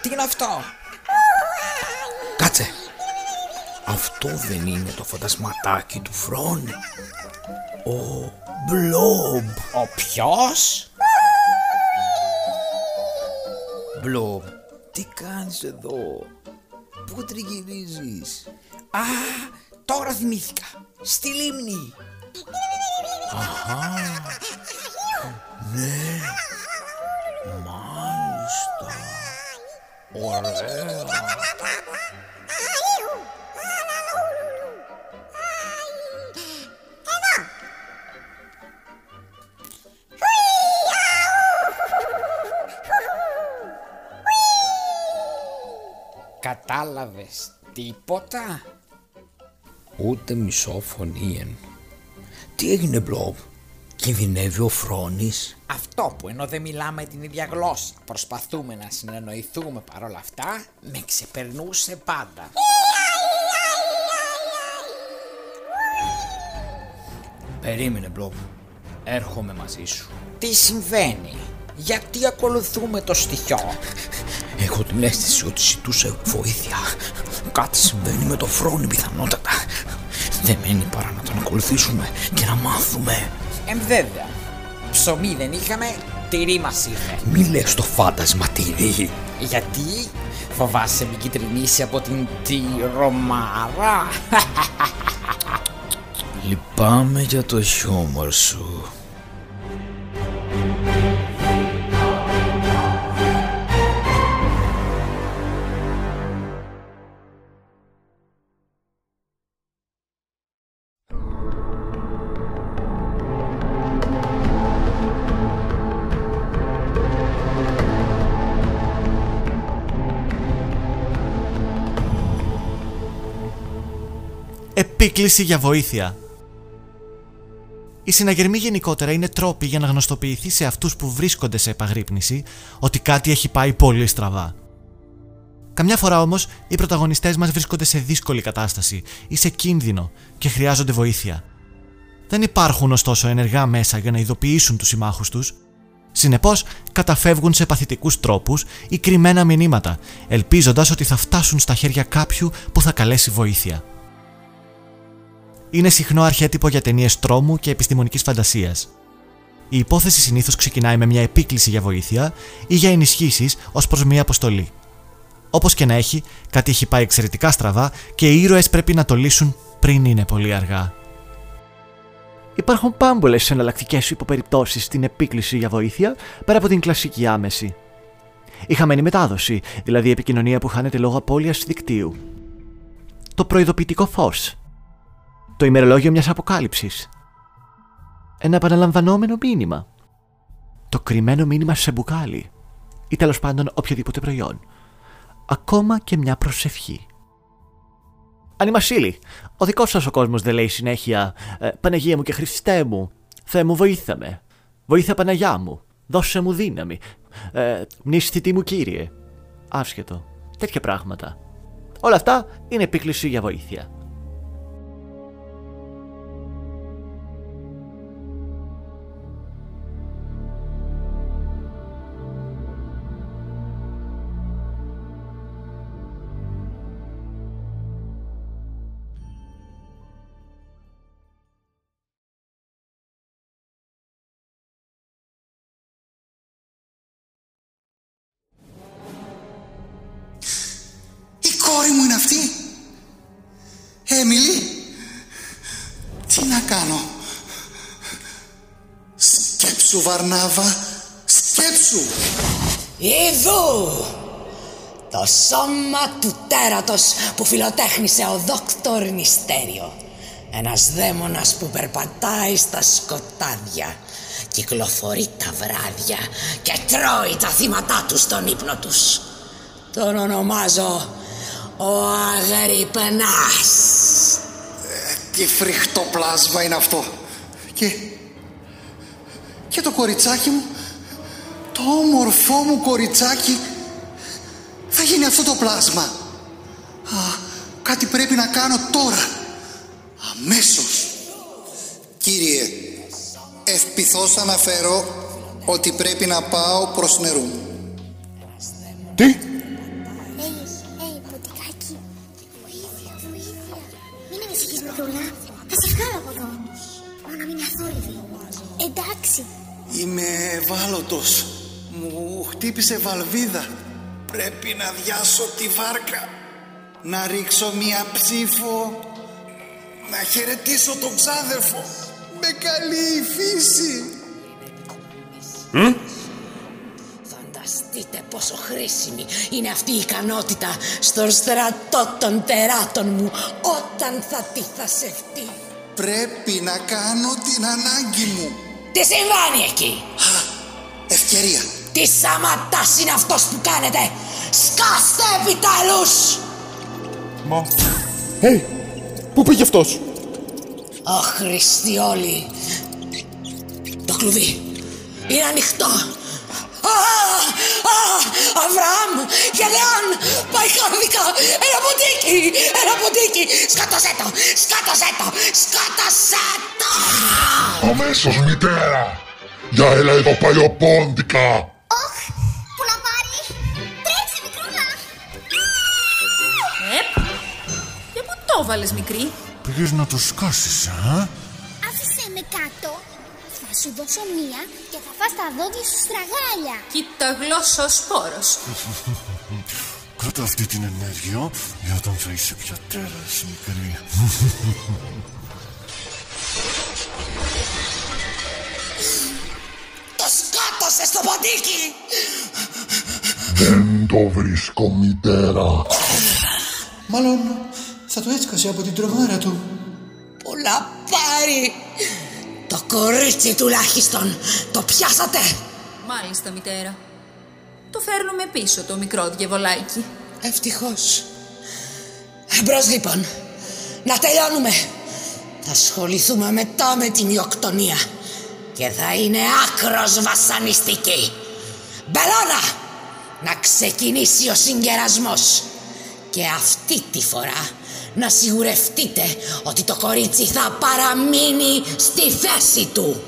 Τι είναι αυτό; Κάτσε. Αυτό δεν είναι το φαντασματάκι του Φρόν. Ο Μπλόμπ. Ο ποιος; Μπλόμπ, τι κάνεις εδώ; Πού τριγυρίζεις; Α, τώρα θυμήθηκα Στη λίμνη Αχα. Ναι. Ωραία. Κατάλαβες τίποτα; Ούτε μισό φωνήεν. Τι έγινε Μπλόμπ. Κινδυνεύει ο Φρόνης. Αυτό που ενώ δεν μιλάμε την ίδια γλώσσα Προσπαθούμε να συνεννοηθούμε παρόλα αυτά Με ξεπερνούσε πάντα Περίμενε Μπλόμπ. Έρχομαι μαζί σου. Τι συμβαίνει; Γιατί ακολουθούμε το στοιχείο; Έχω την αίσθηση ότι ζητούσε βοήθεια. Κάτι συμβαίνει με το Φρόνη πιθανότατα. Δεν μένει παρά να τον ακολουθήσουμε και να μάθουμε. Ε, βέβαια Ψωμί δεν είχαμε Τυρί μας ήρθε Μη λες το φάντασμα τυρί. Γιατί φοβάσαι μην κυτρινήσει από την τυρομάρα Λυπάμαι για το χιούμορ σου. Επίκληση για βοήθεια. Οι συναγερμοί γενικότερα είναι τρόποι για να γνωστοποιηθεί σε αυτούς που βρίσκονται σε επαγρύπνηση ότι κάτι έχει πάει πολύ στραβά. Καμιά φορά όμως οι πρωταγωνιστές μας βρίσκονται σε δύσκολη κατάσταση ή σε κίνδυνο και χρειάζονται βοήθεια. Δεν υπάρχουν ωστόσο ενεργά μέσα για να ειδοποιήσουν τους συμμάχους τους. Συνεπώς καταφεύγουν σε παθητικούς τρόπους ή κρυμμένα μηνύματα, ελπίζοντας ότι θα φτάσουν στα χέρια κάποιου που θα καλέσει βοήθεια. Είναι συχνό αρχέτυπο για ταινίες τρόμου και επιστημονικής φαντασίας. Η υπόθεση συνήθως ξεκινάει με μια επίκληση για βοήθεια ή για ενισχύσεις ως προς μια αποστολή. Όπως και να έχει, κάτι έχει πάει εξαιρετικά στραβά και οι ήρωες πρέπει να το λύσουν πριν είναι πολύ αργά. Υπάρχουν πάμπολες εναλλακτικές υποπεριπτώσεις στην επίκληση για βοήθεια πέρα από την κλασική άμεση. Η χαμένη μετάδοση, δηλαδή η επικοινωνία που χάνεται λόγω απώλειας δικτύου. Το προειδοποιητικό φως. Το ημερολόγιο μιας αποκάλυψης. Ένα επαναλαμβανόμενο μήνυμα. Το κρυμμένο μήνυμα σε μπουκάλι. Ή τέλος πάντων οποιοδήποτε προϊόν. Ακόμα και μια προσευχή. Ανημασίλη, ο δικός σας ο κόσμος δεν λέει συνέχεια «Ε, Παναγία μου και Χριστέ μου, Θεέ μου βοήθα με. Βοήθα Παναγιά μου, δώσε μου δύναμη. Ε, μνήσθητη μου κύριε. Άσχετο. Τέτοια πράγματα. Όλα αυτά είναι επίκληση για βοήθεια. Κόρη μου είναι αυτή; Έμιλι. Τι να κάνω; Σκέψου Βαρνάβα. Σκέψου. Είδου! Το σώμα του τέρατος που φιλοτέχνησε ο δόκτωρ Μυστέριο. Ένας δαίμονας που περπατάει στα σκοτάδια κυκλοφορεί τα βράδια και τρώει τα θύματά του στον ύπνο τους. Τον ονομάζω ο Αγρυπνάς. Τι φρικτό πλάσμα είναι αυτό. Και... Και το κοριτσάκι μου, το όμορφό μου κοριτσάκι, θα γίνει αυτό το πλάσμα. Α, κάτι πρέπει να κάνω τώρα. Αμέσως. Κύριε, ευπηθώς αναφέρω ότι πρέπει να πάω προς νερού. Τι; Εντάξει. Είμαι ευάλωτος. Μου χτύπησε βαλβίδα. Πρέπει να διάσω τη βάρκα. Να ρίξω μία ψήφο. Να χαιρετήσω τον ξάδερφο. Με καλή η φύση. Φανταστείτε πόσο χρήσιμη είναι αυτή η ικανότητα στον στρατό των τεράτων μου όταν θα τη θασευτεί. Πρέπει να κάνω την ανάγκη μου. Τι συμβάνει εκεί; Ευκαιρία. Τι σαματάς είναι αυτός που κάνετε; Σκάστε επιτέλους. Μα... Hey, πού πήγε αυτός; Ω Χριστί όλοι. Το κλουβί είναι ανοιχτό. Α, α, Αβραάμ, Γελεάν, Παϊχάρδικα, ένα ποντίκι, ένα ποντίκι. Σκάτωσέ το, σκάτωσέ το, σκάτωσέ το. Αμέσως μητέρα! Για έλα εδώ παλιοπόντικα! Όχ, που να πάρει. Τρέξε, μικρούλα. Επ, και πού το βάλες μικρή; Πήγες να το σκάσεις, α; Άφησέ με κάτω. Θα σου δώσω μία και θα φας τα δόντια σου στραγάλια. Κοίτα γλώσσα ο σπόρος. Κράτα αυτή την ενέργεια για όταν θα είσαι πια τέρας, μικρή. Το σκάτωσε στο ποντίκι. Δεν το βρίσκω μητέρα. Μάλλον θα το έσκασε από την τρομάρα του. Πολλά πάρει. Το κορίτσι τουλάχιστον το πιάσατε. Μάλιστα, μητέρα. Το φέρνουμε πίσω το μικρό διαβολάκι. Ευτυχώς. Εμπρός λοιπόν. Να τελειώνουμε. Θα ασχοληθούμε μετά με την ιοκτονία. Και θα είναι άκρος βασανιστική. Μπελώνα! Να ξεκινήσει ο συγκερασμός. Και αυτή τη φορά να σιγουρευτείτε ότι το κορίτσι θα παραμείνει στη θέση του.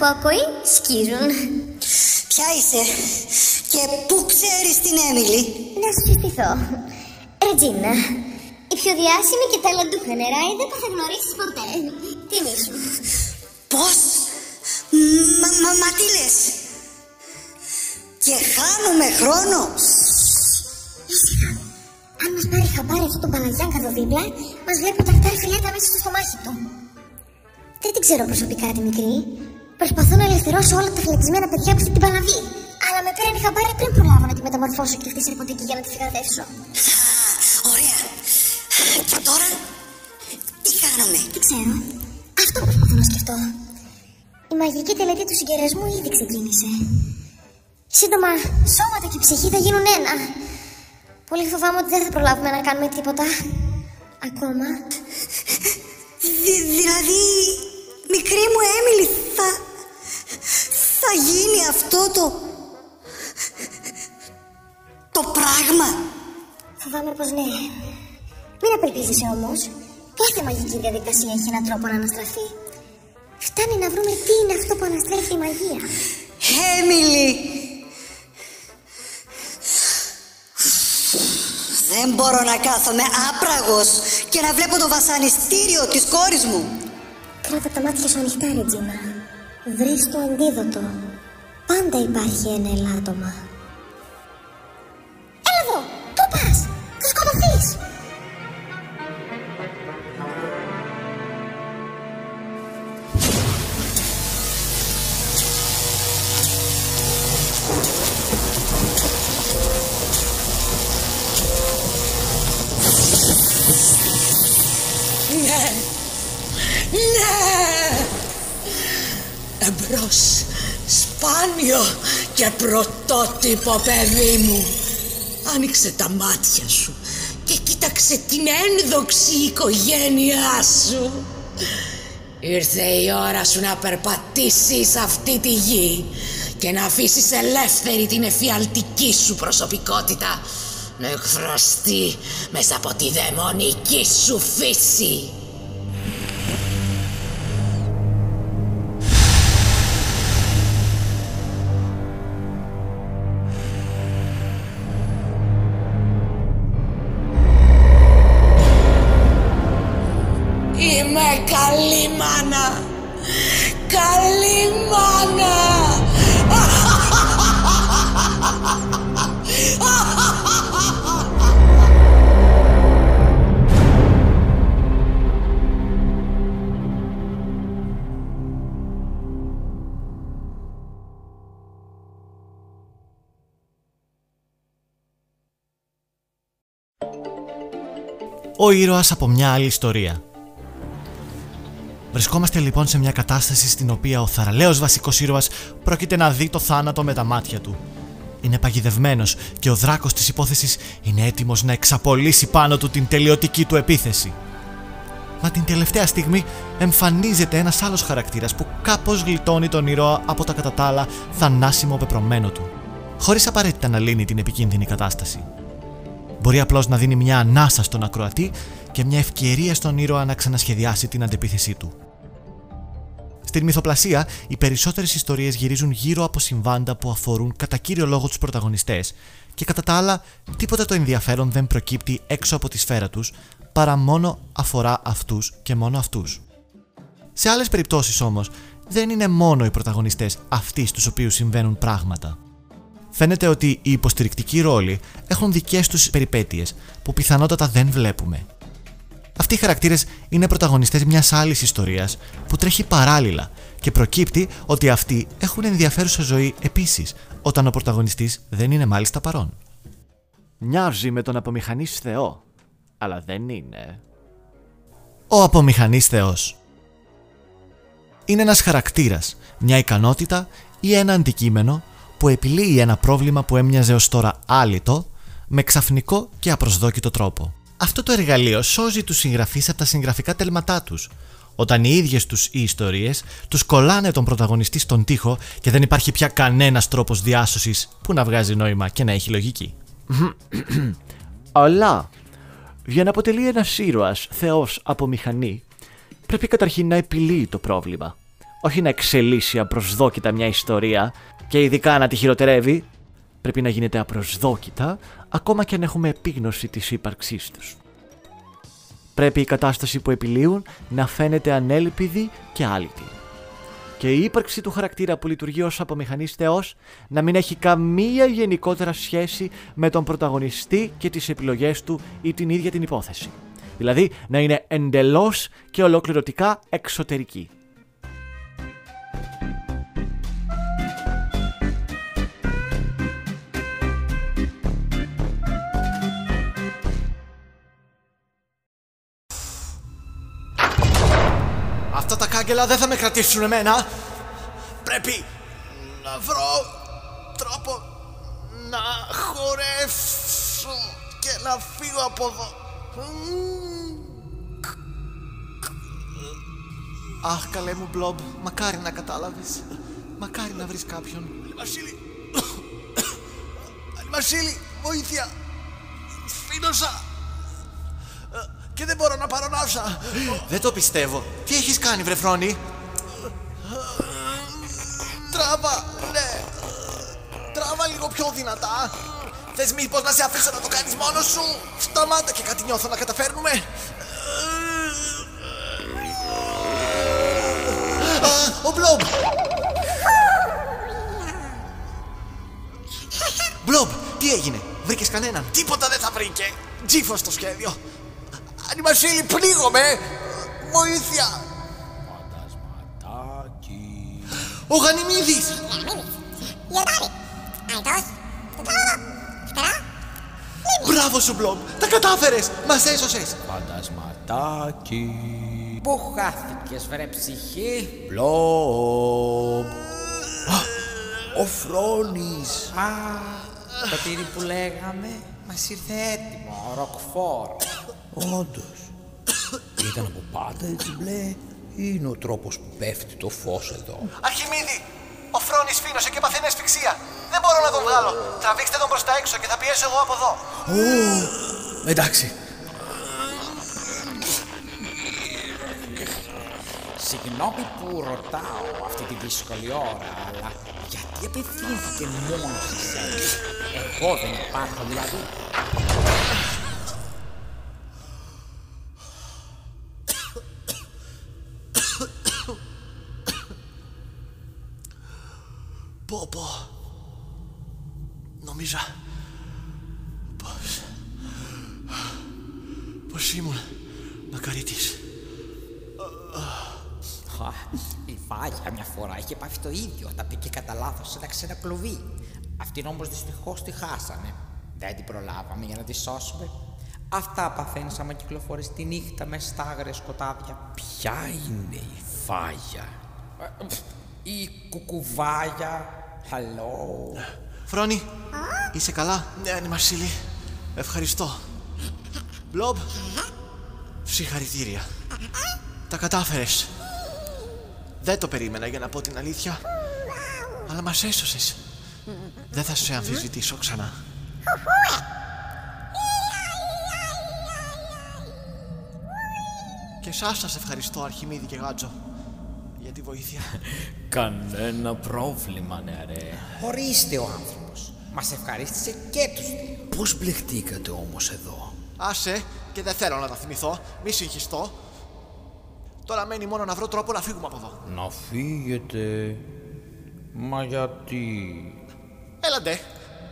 Από ακοή σκίζουν. Ποια είσαι και πού ξέρεις την Έμιλι. Να σου συστηθώ. Ρετζίνα, η πιο διάσημη και ταλαντούχα νεράιδα που θα γνωρίσεις ποτέ. Τιμή σου; Πώς; Μα, μα, μα τι λες; Και χάνουμε χρόνο. Ήσυχα. Αν μας πάρει χαμπάρι αυτό τον Παναγιάνκαδο δίπλα, μας βλέπει τα κτάρ φιλέτα μέσα στο στομάχι του. Δεν την ξέρω προσωπικά τη μικρή. Προσπαθώ να ελευθερώσω όλα τα φυλακισμένα παιδιά από αυτή την παλαβή. Αλλά με πήραν χαμπάρι πριν προλάβω να τη μεταμορφώσω και αυτή σε ποτική για να τη φυγαδεύσω. Ωραία. Και τώρα τι κάνουμε; Δεν ξέρω. Αυτό προσπαθώ να σκεφτώ. Η μαγική τελετή του συγκερασμού ήδη ξεκίνησε. Σύντομα, σώματα και ψυχή θα γίνουν ένα. Πολύ φοβάμαι ότι δεν θα προλάβουμε να κάνουμε τίποτα. Ακόμα. Δη- δηλαδή, μικρή μου Έμιλι, θα... θα γίνει αυτό το... το πράγμα; Φοβάμαι πως ναι. Μην απελπίζεσαι όμως. Κάθε μαγική διαδικασία έχει έναν τρόπο να αναστραφεί. Φτάνει να βρούμε τι είναι αυτό που αναστρέφει η μαγεία. Έμιλι! Δεν μπορώ να κάθομαι άπραγος και να βλέπω το βασανιστήριο της κόρης μου. Κράτα τα μάτια σου ανοιχτά, Ρετζίνα. Βρες το αντίδοτο. Πάντα υπάρχει ένα ελάττωμα. Έλα εδώ! Πού πας! Θα σκοτωθείς! Ναι! Ναι! Εμπρός, σπάνιο και πρωτότυπο παιδί μου. Άνοιξε τα μάτια σου και κοίταξε την ένδοξη οικογένειά σου. Ήρθε η ώρα σου να περπατήσεις αυτή τη γη και να αφήσεις ελεύθερη την εφιαλτική σου προσωπικότητα να εκφραστεί μέσα από τη δαιμονική σου φύση. Ο ήρωας από μια άλλη ιστορία. Βρισκόμαστε λοιπόν σε μια κατάσταση στην οποία ο θαραλέος βασικός ήρωας πρόκειται να δει το θάνατο με τα μάτια του. Είναι παγιδευμένος και ο δράκος της υπόθεσης είναι έτοιμος να εξαπολύσει πάνω του την τελειωτική του επίθεση. Μα την τελευταία στιγμή εμφανίζεται ένας άλλος χαρακτήρας που κάπως γλιτώνει τον ήρωα από τα κατά τα άλλα θανάσιμο πεπρωμένο του, χωρίς απαραίτητα να λύνει την επικίνδυνη κατάσταση. Μπορεί απλώς να δίνει μια ανάσα στον ακροατή και μια ευκαιρία στον ήρωα να ξανασχεδιάσει την αντεπίθεσή του. Στην μυθοπλασία, οι περισσότερες ιστορίες γυρίζουν γύρω από συμβάντα που αφορούν κατά κύριο λόγο τους πρωταγωνιστές και κατά τα άλλα, τίποτα το ενδιαφέρον δεν προκύπτει έξω από τη σφαίρα τους παρά μόνο αφορά αυτούς και μόνο αυτούς. Σε άλλες περιπτώσεις όμως, δεν είναι μόνο οι πρωταγωνιστές αυτοί στους οποίους συμβαίνουν πράγματα. Φαίνεται ότι οι υποστηρικτικοί ρόλοι έχουν δικές τους περιπέτειες που πιθανότατα δεν βλέπουμε. Αυτοί οι χαρακτήρες είναι πρωταγωνιστές μιας άλλης ιστορίας που τρέχει παράλληλα και προκύπτει ότι αυτοί έχουν ενδιαφέρουσα ζωή επίσης όταν ο πρωταγωνιστής δεν είναι μάλιστα παρόν. Μοιάζει με τον απομηχανής Θεό, αλλά δεν είναι. Ο απομηχανής Θεός είναι ένας χαρακτήρας, μια ικανότητα ή ένα αντικείμενο που επιλύει ένα πρόβλημα που έμοιαζε ως τώρα άλυτο με ξαφνικό και απροσδόκητο τρόπο. Αυτό το εργαλείο σώζει τους συγγραφείς από τα συγγραφικά τέλματά τους, όταν οι ίδιες τους οι ιστορίες τους κολλάνε τον πρωταγωνιστή στον τοίχο και δεν υπάρχει πια κανένας τρόπος διάσωσης που να βγάζει νόημα και να έχει λογική. Αλλά, για να αποτελεί ένας ήρωας θεός από μηχανή, πρέπει καταρχήν να επιλύει το πρόβλημα. Όχι να εξελίσσει απροσδόκητα μια ιστορία και ειδικά να τη χειροτερεύει, πρέπει να γίνεται απροσδόκητα ακόμα και αν έχουμε επίγνωση της ύπαρξής τους. Πρέπει η κατάσταση που επιλύουν να φαίνεται ανέλπιδη και άλυτη. Και η ύπαρξη του χαρακτήρα που λειτουργεί ως απομηχανής θεός να μην έχει καμία γενικότερα σχέση με τον πρωταγωνιστή και τις επιλογές του ή την ίδια την υπόθεση. Δηλαδή να είναι εντελώς και ολοκληρωτικά εξωτερική. Αυτά τα κάγκελα δεν θα με κρατήσουν εμένα. Πρέπει να βρω τρόπο να χορεύσω και να φύγω από εδώ. Αχ, καλέ μου Μπλομπ, μακάρι να κατάλαβες. Μακάρι να βρεις κάποιον. Άλλη Βασίλη. Άλλη Βασίλη, βοήθεια. Σφίνωσα. Ε, Και δεν μπορώ να πάρω ναύσα. Δεν το πιστεύω. Τι έχεις κάνει, βρε Φρόνη; Τράβα, ναι. Τράβα λίγο πιο δυνατά. Θες μήπως να σε αφήσω να το κάνεις μόνος σου; Σταμάτα και κάτι νιώθω να καταφέρνουμε. Α, ο Μπλομπ. Μπλομπ, τι έγινε, βρήκες κανέναν; Τίποτα δεν θα βρήκε. Τζίφο στο σχέδιο. Άννη Βασίλη, πνίγομαι. Βοήθεια. Ο Γανιμίδης. Μπράβο σου, Μπλομπ. Τα κατάφερες. Μας έσωσες. Φαντασματάκι. Πού χάθηκες βρε ψυχή; Μπλομπ. Ο Φρόνης. Α, το τύρι που λέγαμε μας ήρθε έτοιμο, ροκφόρ. Όντως. Ήταν από πάντα έτσι μπλε ή είναι ο τρόπος που πέφτει το φως εδώ. Αρχιμίδη, ο Φρόνης φίνωσε και παθαίνει ασφυξία. Δεν μπορώ να τον βγάλω. Τραβήξτε τον προς τα έξω και θα πιέσω εγώ από εδώ. Ω, εντάξει. Συγγνώμη που ρωτάω αυτή τη δύσκολη ώρα, αλλά γιατί απευθύνθηκε μόνος σε σένα. Εγώ δεν υπάρχω δηλαδή. Πω πω. Νόμιζα πως... πως ήμουν μακαρίτης. Α, Η Βάγια μια φορά είχε πάθει το ίδιο. Τα πήγε κατά λάθο σε ένα ξένα κλουβί. Αυτήν όμως δυστυχώς τη χάσανε. Δεν την προλάβαμε για να τη σώσουμε. Αυτά παθαίνει άμα κυκλοφορεί τη νύχτα με στα άγρια σκοτάδια. Ποια είναι η φάγια; Η κουκουβάγια. Hello. Φρόνη, είσαι καλά; Ναι, Άννη Μαρσίλη. Ευχαριστώ. Μπλομπ, συγχαρητήρια. Τα κατάφερες. Δεν το περίμενα για να πω την αλήθεια. Αλλά μας έσωσες. Δεν θα σε αμφισβητήσω ξανά. Και εσάς σας ευχαριστώ Αρχιμίδη και Γάτζο για τη βοήθεια. Κανένα πρόβλημα, νεαρέ. Ορίστε ο άνθρωπος. Μας ευχαρίστησε και τους δύο. Πώς μπλεχτήκατε όμως εδώ; Άσε και δεν θέλω να τα θυμηθώ. Μη συγχυστώ. Τώρα μένει μόνο να βρω τρόπο να φύγουμε από εδώ. Να φύγετε. Μα γιατί; Έλαντε.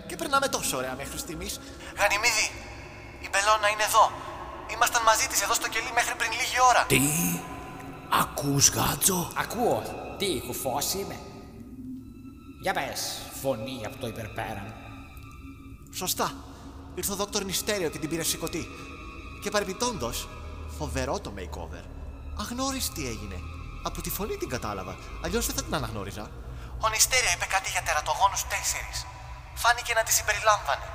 Και περνάμε τόσο ωραία μέχρι στιγμής. Γανιμίδη, η Μπελώνα είναι εδώ. Ήμασταν μαζί της εδώ στο κελί μέχρι πριν λίγη ώρα. Τι; Ακούς γάτζο. Ακούω. Τι κουφός είμαι; Για πες, φωνή από το υπερπέραν. Σωστά. Ήρθε ο δόκτωρ Νιστέριο και την πήρε σηκωτή. Και παρεμπιπτόντως, φοβερό το makeover. Αγνώριστη έγινε. Από τη φωνή την κατάλαβα. Αλλιώς δεν θα την αναγνώριζα. Ο Νιστέριο είπε κάτι για τερατογόνους τέσσερις. Φάνηκε να τη συμπεριλάμβανε.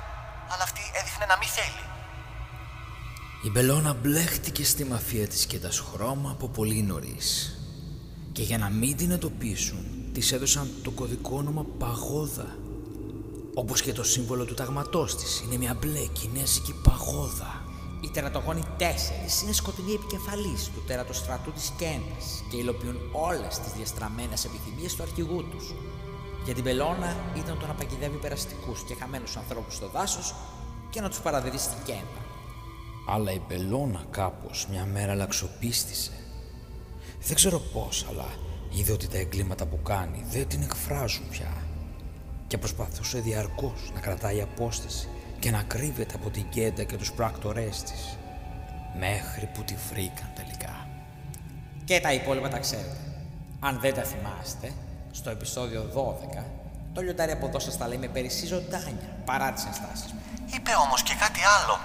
Αλλά αυτή έδειχνε να μην θέλει. Η Μπελώνα μπλέχτηκε στη μαφία της και τα χρώμα από πολύ νωρίς. Και για να μην την εντοπίσουν, της έδωσαν το κωδικό όνομα Παγόδα. Όπως και το σύμβολο του ταγματός της, είναι μια μπλε κινέζικη παγόδα. Οι τερατογόνοι τέσσερις είναι σκοτεινοί επικεφαλεί του τερατοστρατού της Κέντα και υλοποιούν όλες τις διαστραμμένες επιθυμίες του αρχηγού τους. Για την Πελώνα ήταν το να παγιδεύει περαστικούς και χαμένους ανθρώπους στο δάσος και να τους παραδίδει στην Κέντα. Αλλά η Μπελώνα κάπως μια μέρα λαξοπίστησε. Δεν ξέρω πώς, αλλά είδε ότι τα εγκλήματα που κάνει δεν την εκφράζουν πια. Και προσπαθούσε διαρκώς να κρατάει απόσταση και να κρύβεται από την Κέντα και τους πράκτορές της. Μέχρι που τη βρήκαν τελικά. Και τα υπόλοιπα τα ξέρετε. Αν δεν τα θυμάστε, στο επεισόδιο 12, το λιοντάρι από εδώ σας τα λέει με περισσή ζωντάνια παρά τις ενστάσεις μου. Είπε όμως και κάτι άλλο.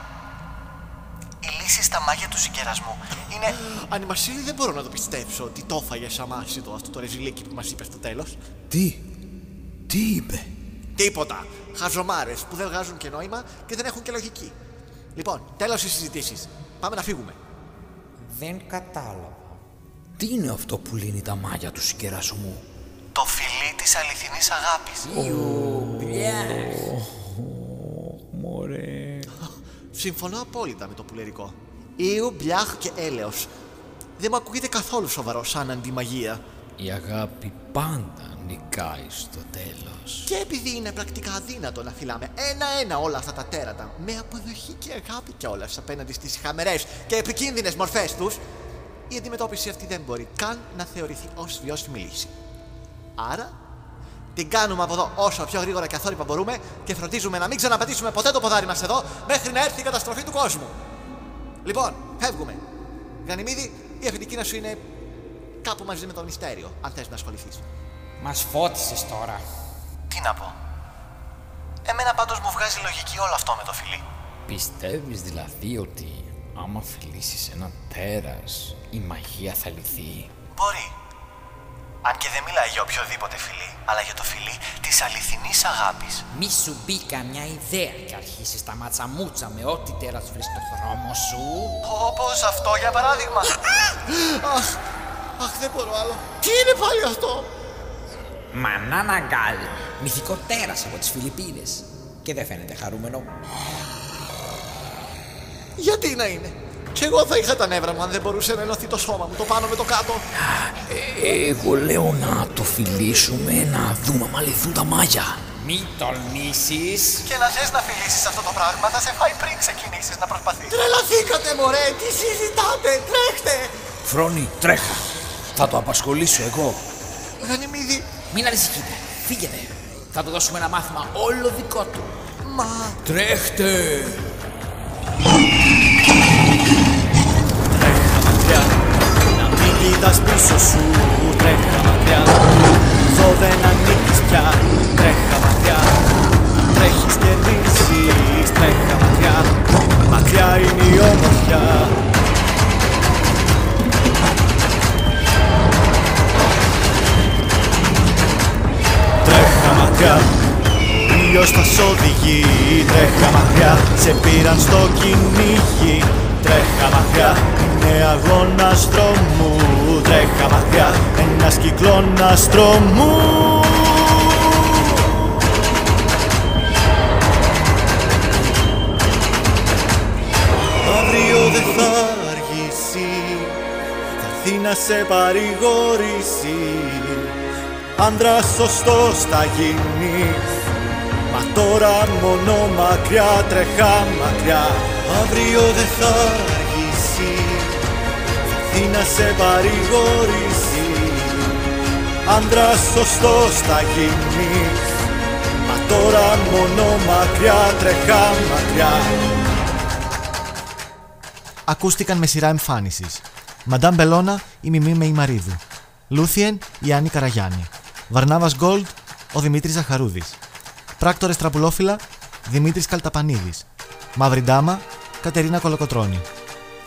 Η λύσει τα μάγια του συγκερασμού. Είναι. Ανιμασίλη, δεν μπορώ να το πιστέψω ότι το έφαγε αμάσιτο αυτό το ρεζιλίκι που μας είπε στο τέλος. Τι, τι είπε; Τίποτα. Χαζομάρες που δεν βγάζουν και νόημα και δεν έχουν και λογική. Λοιπόν, τέλος οι συζητήσεις. Πάμε να φύγουμε. Δεν κατάλαβα. Τι είναι αυτό που λύνει τα μάγια του συγκερασμού; Το φιλί της αληθινής αγάπης. Μωρέ. Συμφωνώ απόλυτα με το πουλερικό. Ιου, μπιάχ και έλεος. Δεν μου ακούγεται καθόλου σοβαρό σαν αντιμαγεία. Η αγάπη πάντα νικάει στο τέλος. Και επειδή είναι πρακτικά αδύνατο να φυλάμε ένα-ένα όλα αυτά τα τέρατα με αποδοχή και αγάπη κιόλας απέναντι στις χαμερές και επικίνδυνες μορφές τους, η αντιμετώπιση αυτή δεν μπορεί καν να θεωρηθεί ως βιώσιμη λύση. Άρα, την κάνουμε από εδώ όσο πιο γρήγορα και αθόρυπα μπορούμε και φροντίζουμε να μην ξαναπατήσουμε ποτέ το ποδάρι μας εδώ μέχρι να έρθει η καταστροφή του κόσμου. Λοιπόν, φεύγουμε. Γανιμίδη, η αφεντική σου είναι κάπου μαζί με το μυστέριο, αν θες να ασχοληθείς. Μας φώτισες τώρα. Τι να πω. Εμένα πάντως μου βγάζει λογική όλο αυτό με το φιλί. Πιστεύεις δηλαδή ότι άμα φιλήσεις ένα τέρας η μαγεία θα λυθεί; Μπορεί. Αν και δεν μιλάει για οποιοδήποτε φιλί, αλλά για το φιλί της αληθινής αγάπης. Μη σου μπει καμιά ιδέα και αρχίσεις τα ματσαμούτσα με ό,τι τέρας βρει στο δρόμο σου. Όπως αυτό για παράδειγμα. αχ, αχ, δεν μπορώ άλλο. Τι είναι πάλι αυτό; Μανάνα γκάλ, μυθικό τέρας από τις Φιλιππίνες. Και δεν φαίνεται χαρούμενο. Γιατί να είναι; Κι εγώ θα είχα τα νεύρα μου αν δεν μπορούσε να ενωθεί το σώμα μου, το πάνω με το κάτω. Εγώ λέω να το φιλήσουμε, να δούμε αν λυθούν τα μάγια. Μη τολμήσεις. Και να θες να φιλήσεις αυτό το πράγμα θα σε φάει πριν ξεκινήσεις να προσπαθείς. Τρελαθήκατε μωρέ, τι συζητάτε, τρέχτε. Φρόνη, τρέχα. Θα το απασχολήσω εγώ. Γανιμίδη. Μην ανησυχείτε, φύγετε. Θα του δώσουμε ένα μάθημα όλο δικό του. Μα... Τρέχτε. Να μην κοιτάς πίσω σου Τρέχα μακριά Εδώ δεν ανήκεις πια Τρέχα μακριά Τρέχεις και λύσεις Τρέχα μακριά Μακριά είναι η όμορφια Τρέχα μακριά Ήλιος θα σ' οδηγεί. Τρέχα μακριά Σε πήραν στο κυνήγι. Τρέχα μακριά Είναι αγώνας δρόμου. Τρέχα μακριά Ένας κυκλώνας δρόμου. Αύριο δεν θα αργήσει. Θα έρθει να σε παρηγορήσει Άντρας σωστός θα γίνεις. Μα τώρα μόνο μακριά τρέχα μακριά. Αύριο δεν θα αργήσει. Θα έρθει να σε παρηγορήσει. Άντρας σωστός θα γίνεις. Μα τώρα μόνο μακριά τρέχα μακριά. Ακούστηκαν με σειρά εμφάνισης. Μαντάμ Μπελώνα η Μιμή Μεϊμαρίδου. Λούθιεν η Άννη Καραγιάννη Βαρνάβας Γκόλτ ο Δημήτρης Ζαχαρούδης Πράκτορες Τραπουλόφυλλα Δημήτρης Καλταπανίδης. Μαύρη Ντάμα Κατερίνα Κολοκοτρώνη.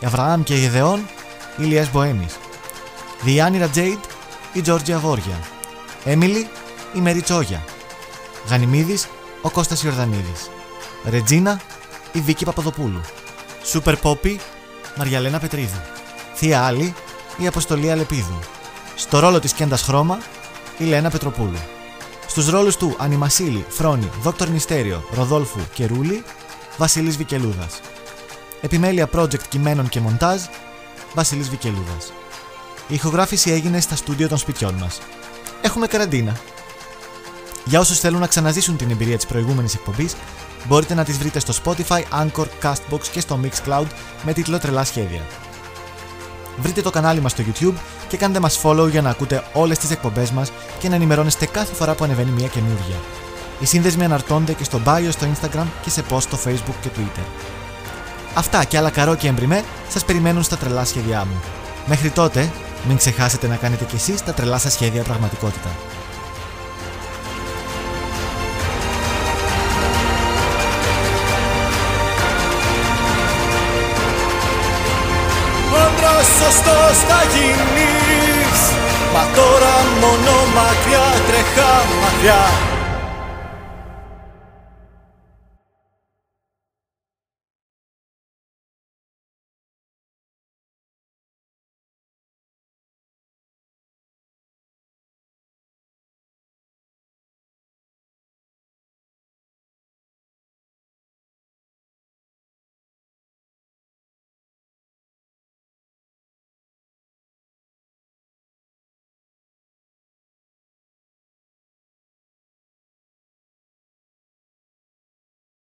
Αβραάμ και Γεδεών Ηλίας Μποέμης. Διάννη Τζέιντ η Τζόρτζια Βόρια. Έμιλι η Μερή Τσόγια. Γανιμίδης ο Κώστας Ιορδανίδης. Ρετζίνα η Βίκη Παπαδοπούλου. Σούπερ Πόπι Μαριαλένα Πετρίδου. Θεία Άλλη η Αποστολή Αλεπίδου. Στο ρόλο της Κέντας Χρώμα η Λένα Πετροπούλου. Στους ρόλους του Ανιμασίλη, Φρόνη, Δόκτωρ Μυστέριο, Ροδόλφου και Ρούλη, Βασίλης Βικελούδας. Επιμέλεια project κειμένων και μοντάζ, Βασίλης Βικελούδας. Η ηχογράφηση έγινε στα στούντιο των σπιτιών μας. Έχουμε καραντίνα. Για όσους θέλουν να ξαναζήσουν την εμπειρία της προηγούμενης εκπομπής, μπορείτε να τις βρείτε στο Spotify, Anchor, Castbox και στο Mixcloud με τίτλο Τρελά Σχέδια. Βρείτε το κανάλι μας στο YouTube και κάντε μας follow για να ακούτε όλες τις εκπομπές μας και να ενημερώνεστε κάθε φορά που ανεβαίνει μια καινούργια. Οι σύνδεσμοι αναρτώνται και στο bio στο Instagram και σε post στο Facebook και Twitter. Αυτά και άλλα καρό και εμπριμέ σας περιμένουν στα τρελά σχέδιά μου. Μέχρι τότε, μην ξεχάσετε να κάνετε κι εσείς τα τρελά σας σχέδια πραγματικότητα. Σωστός θα γίνεις. Μα τώρα μόνο μακριά τρέχα μακριά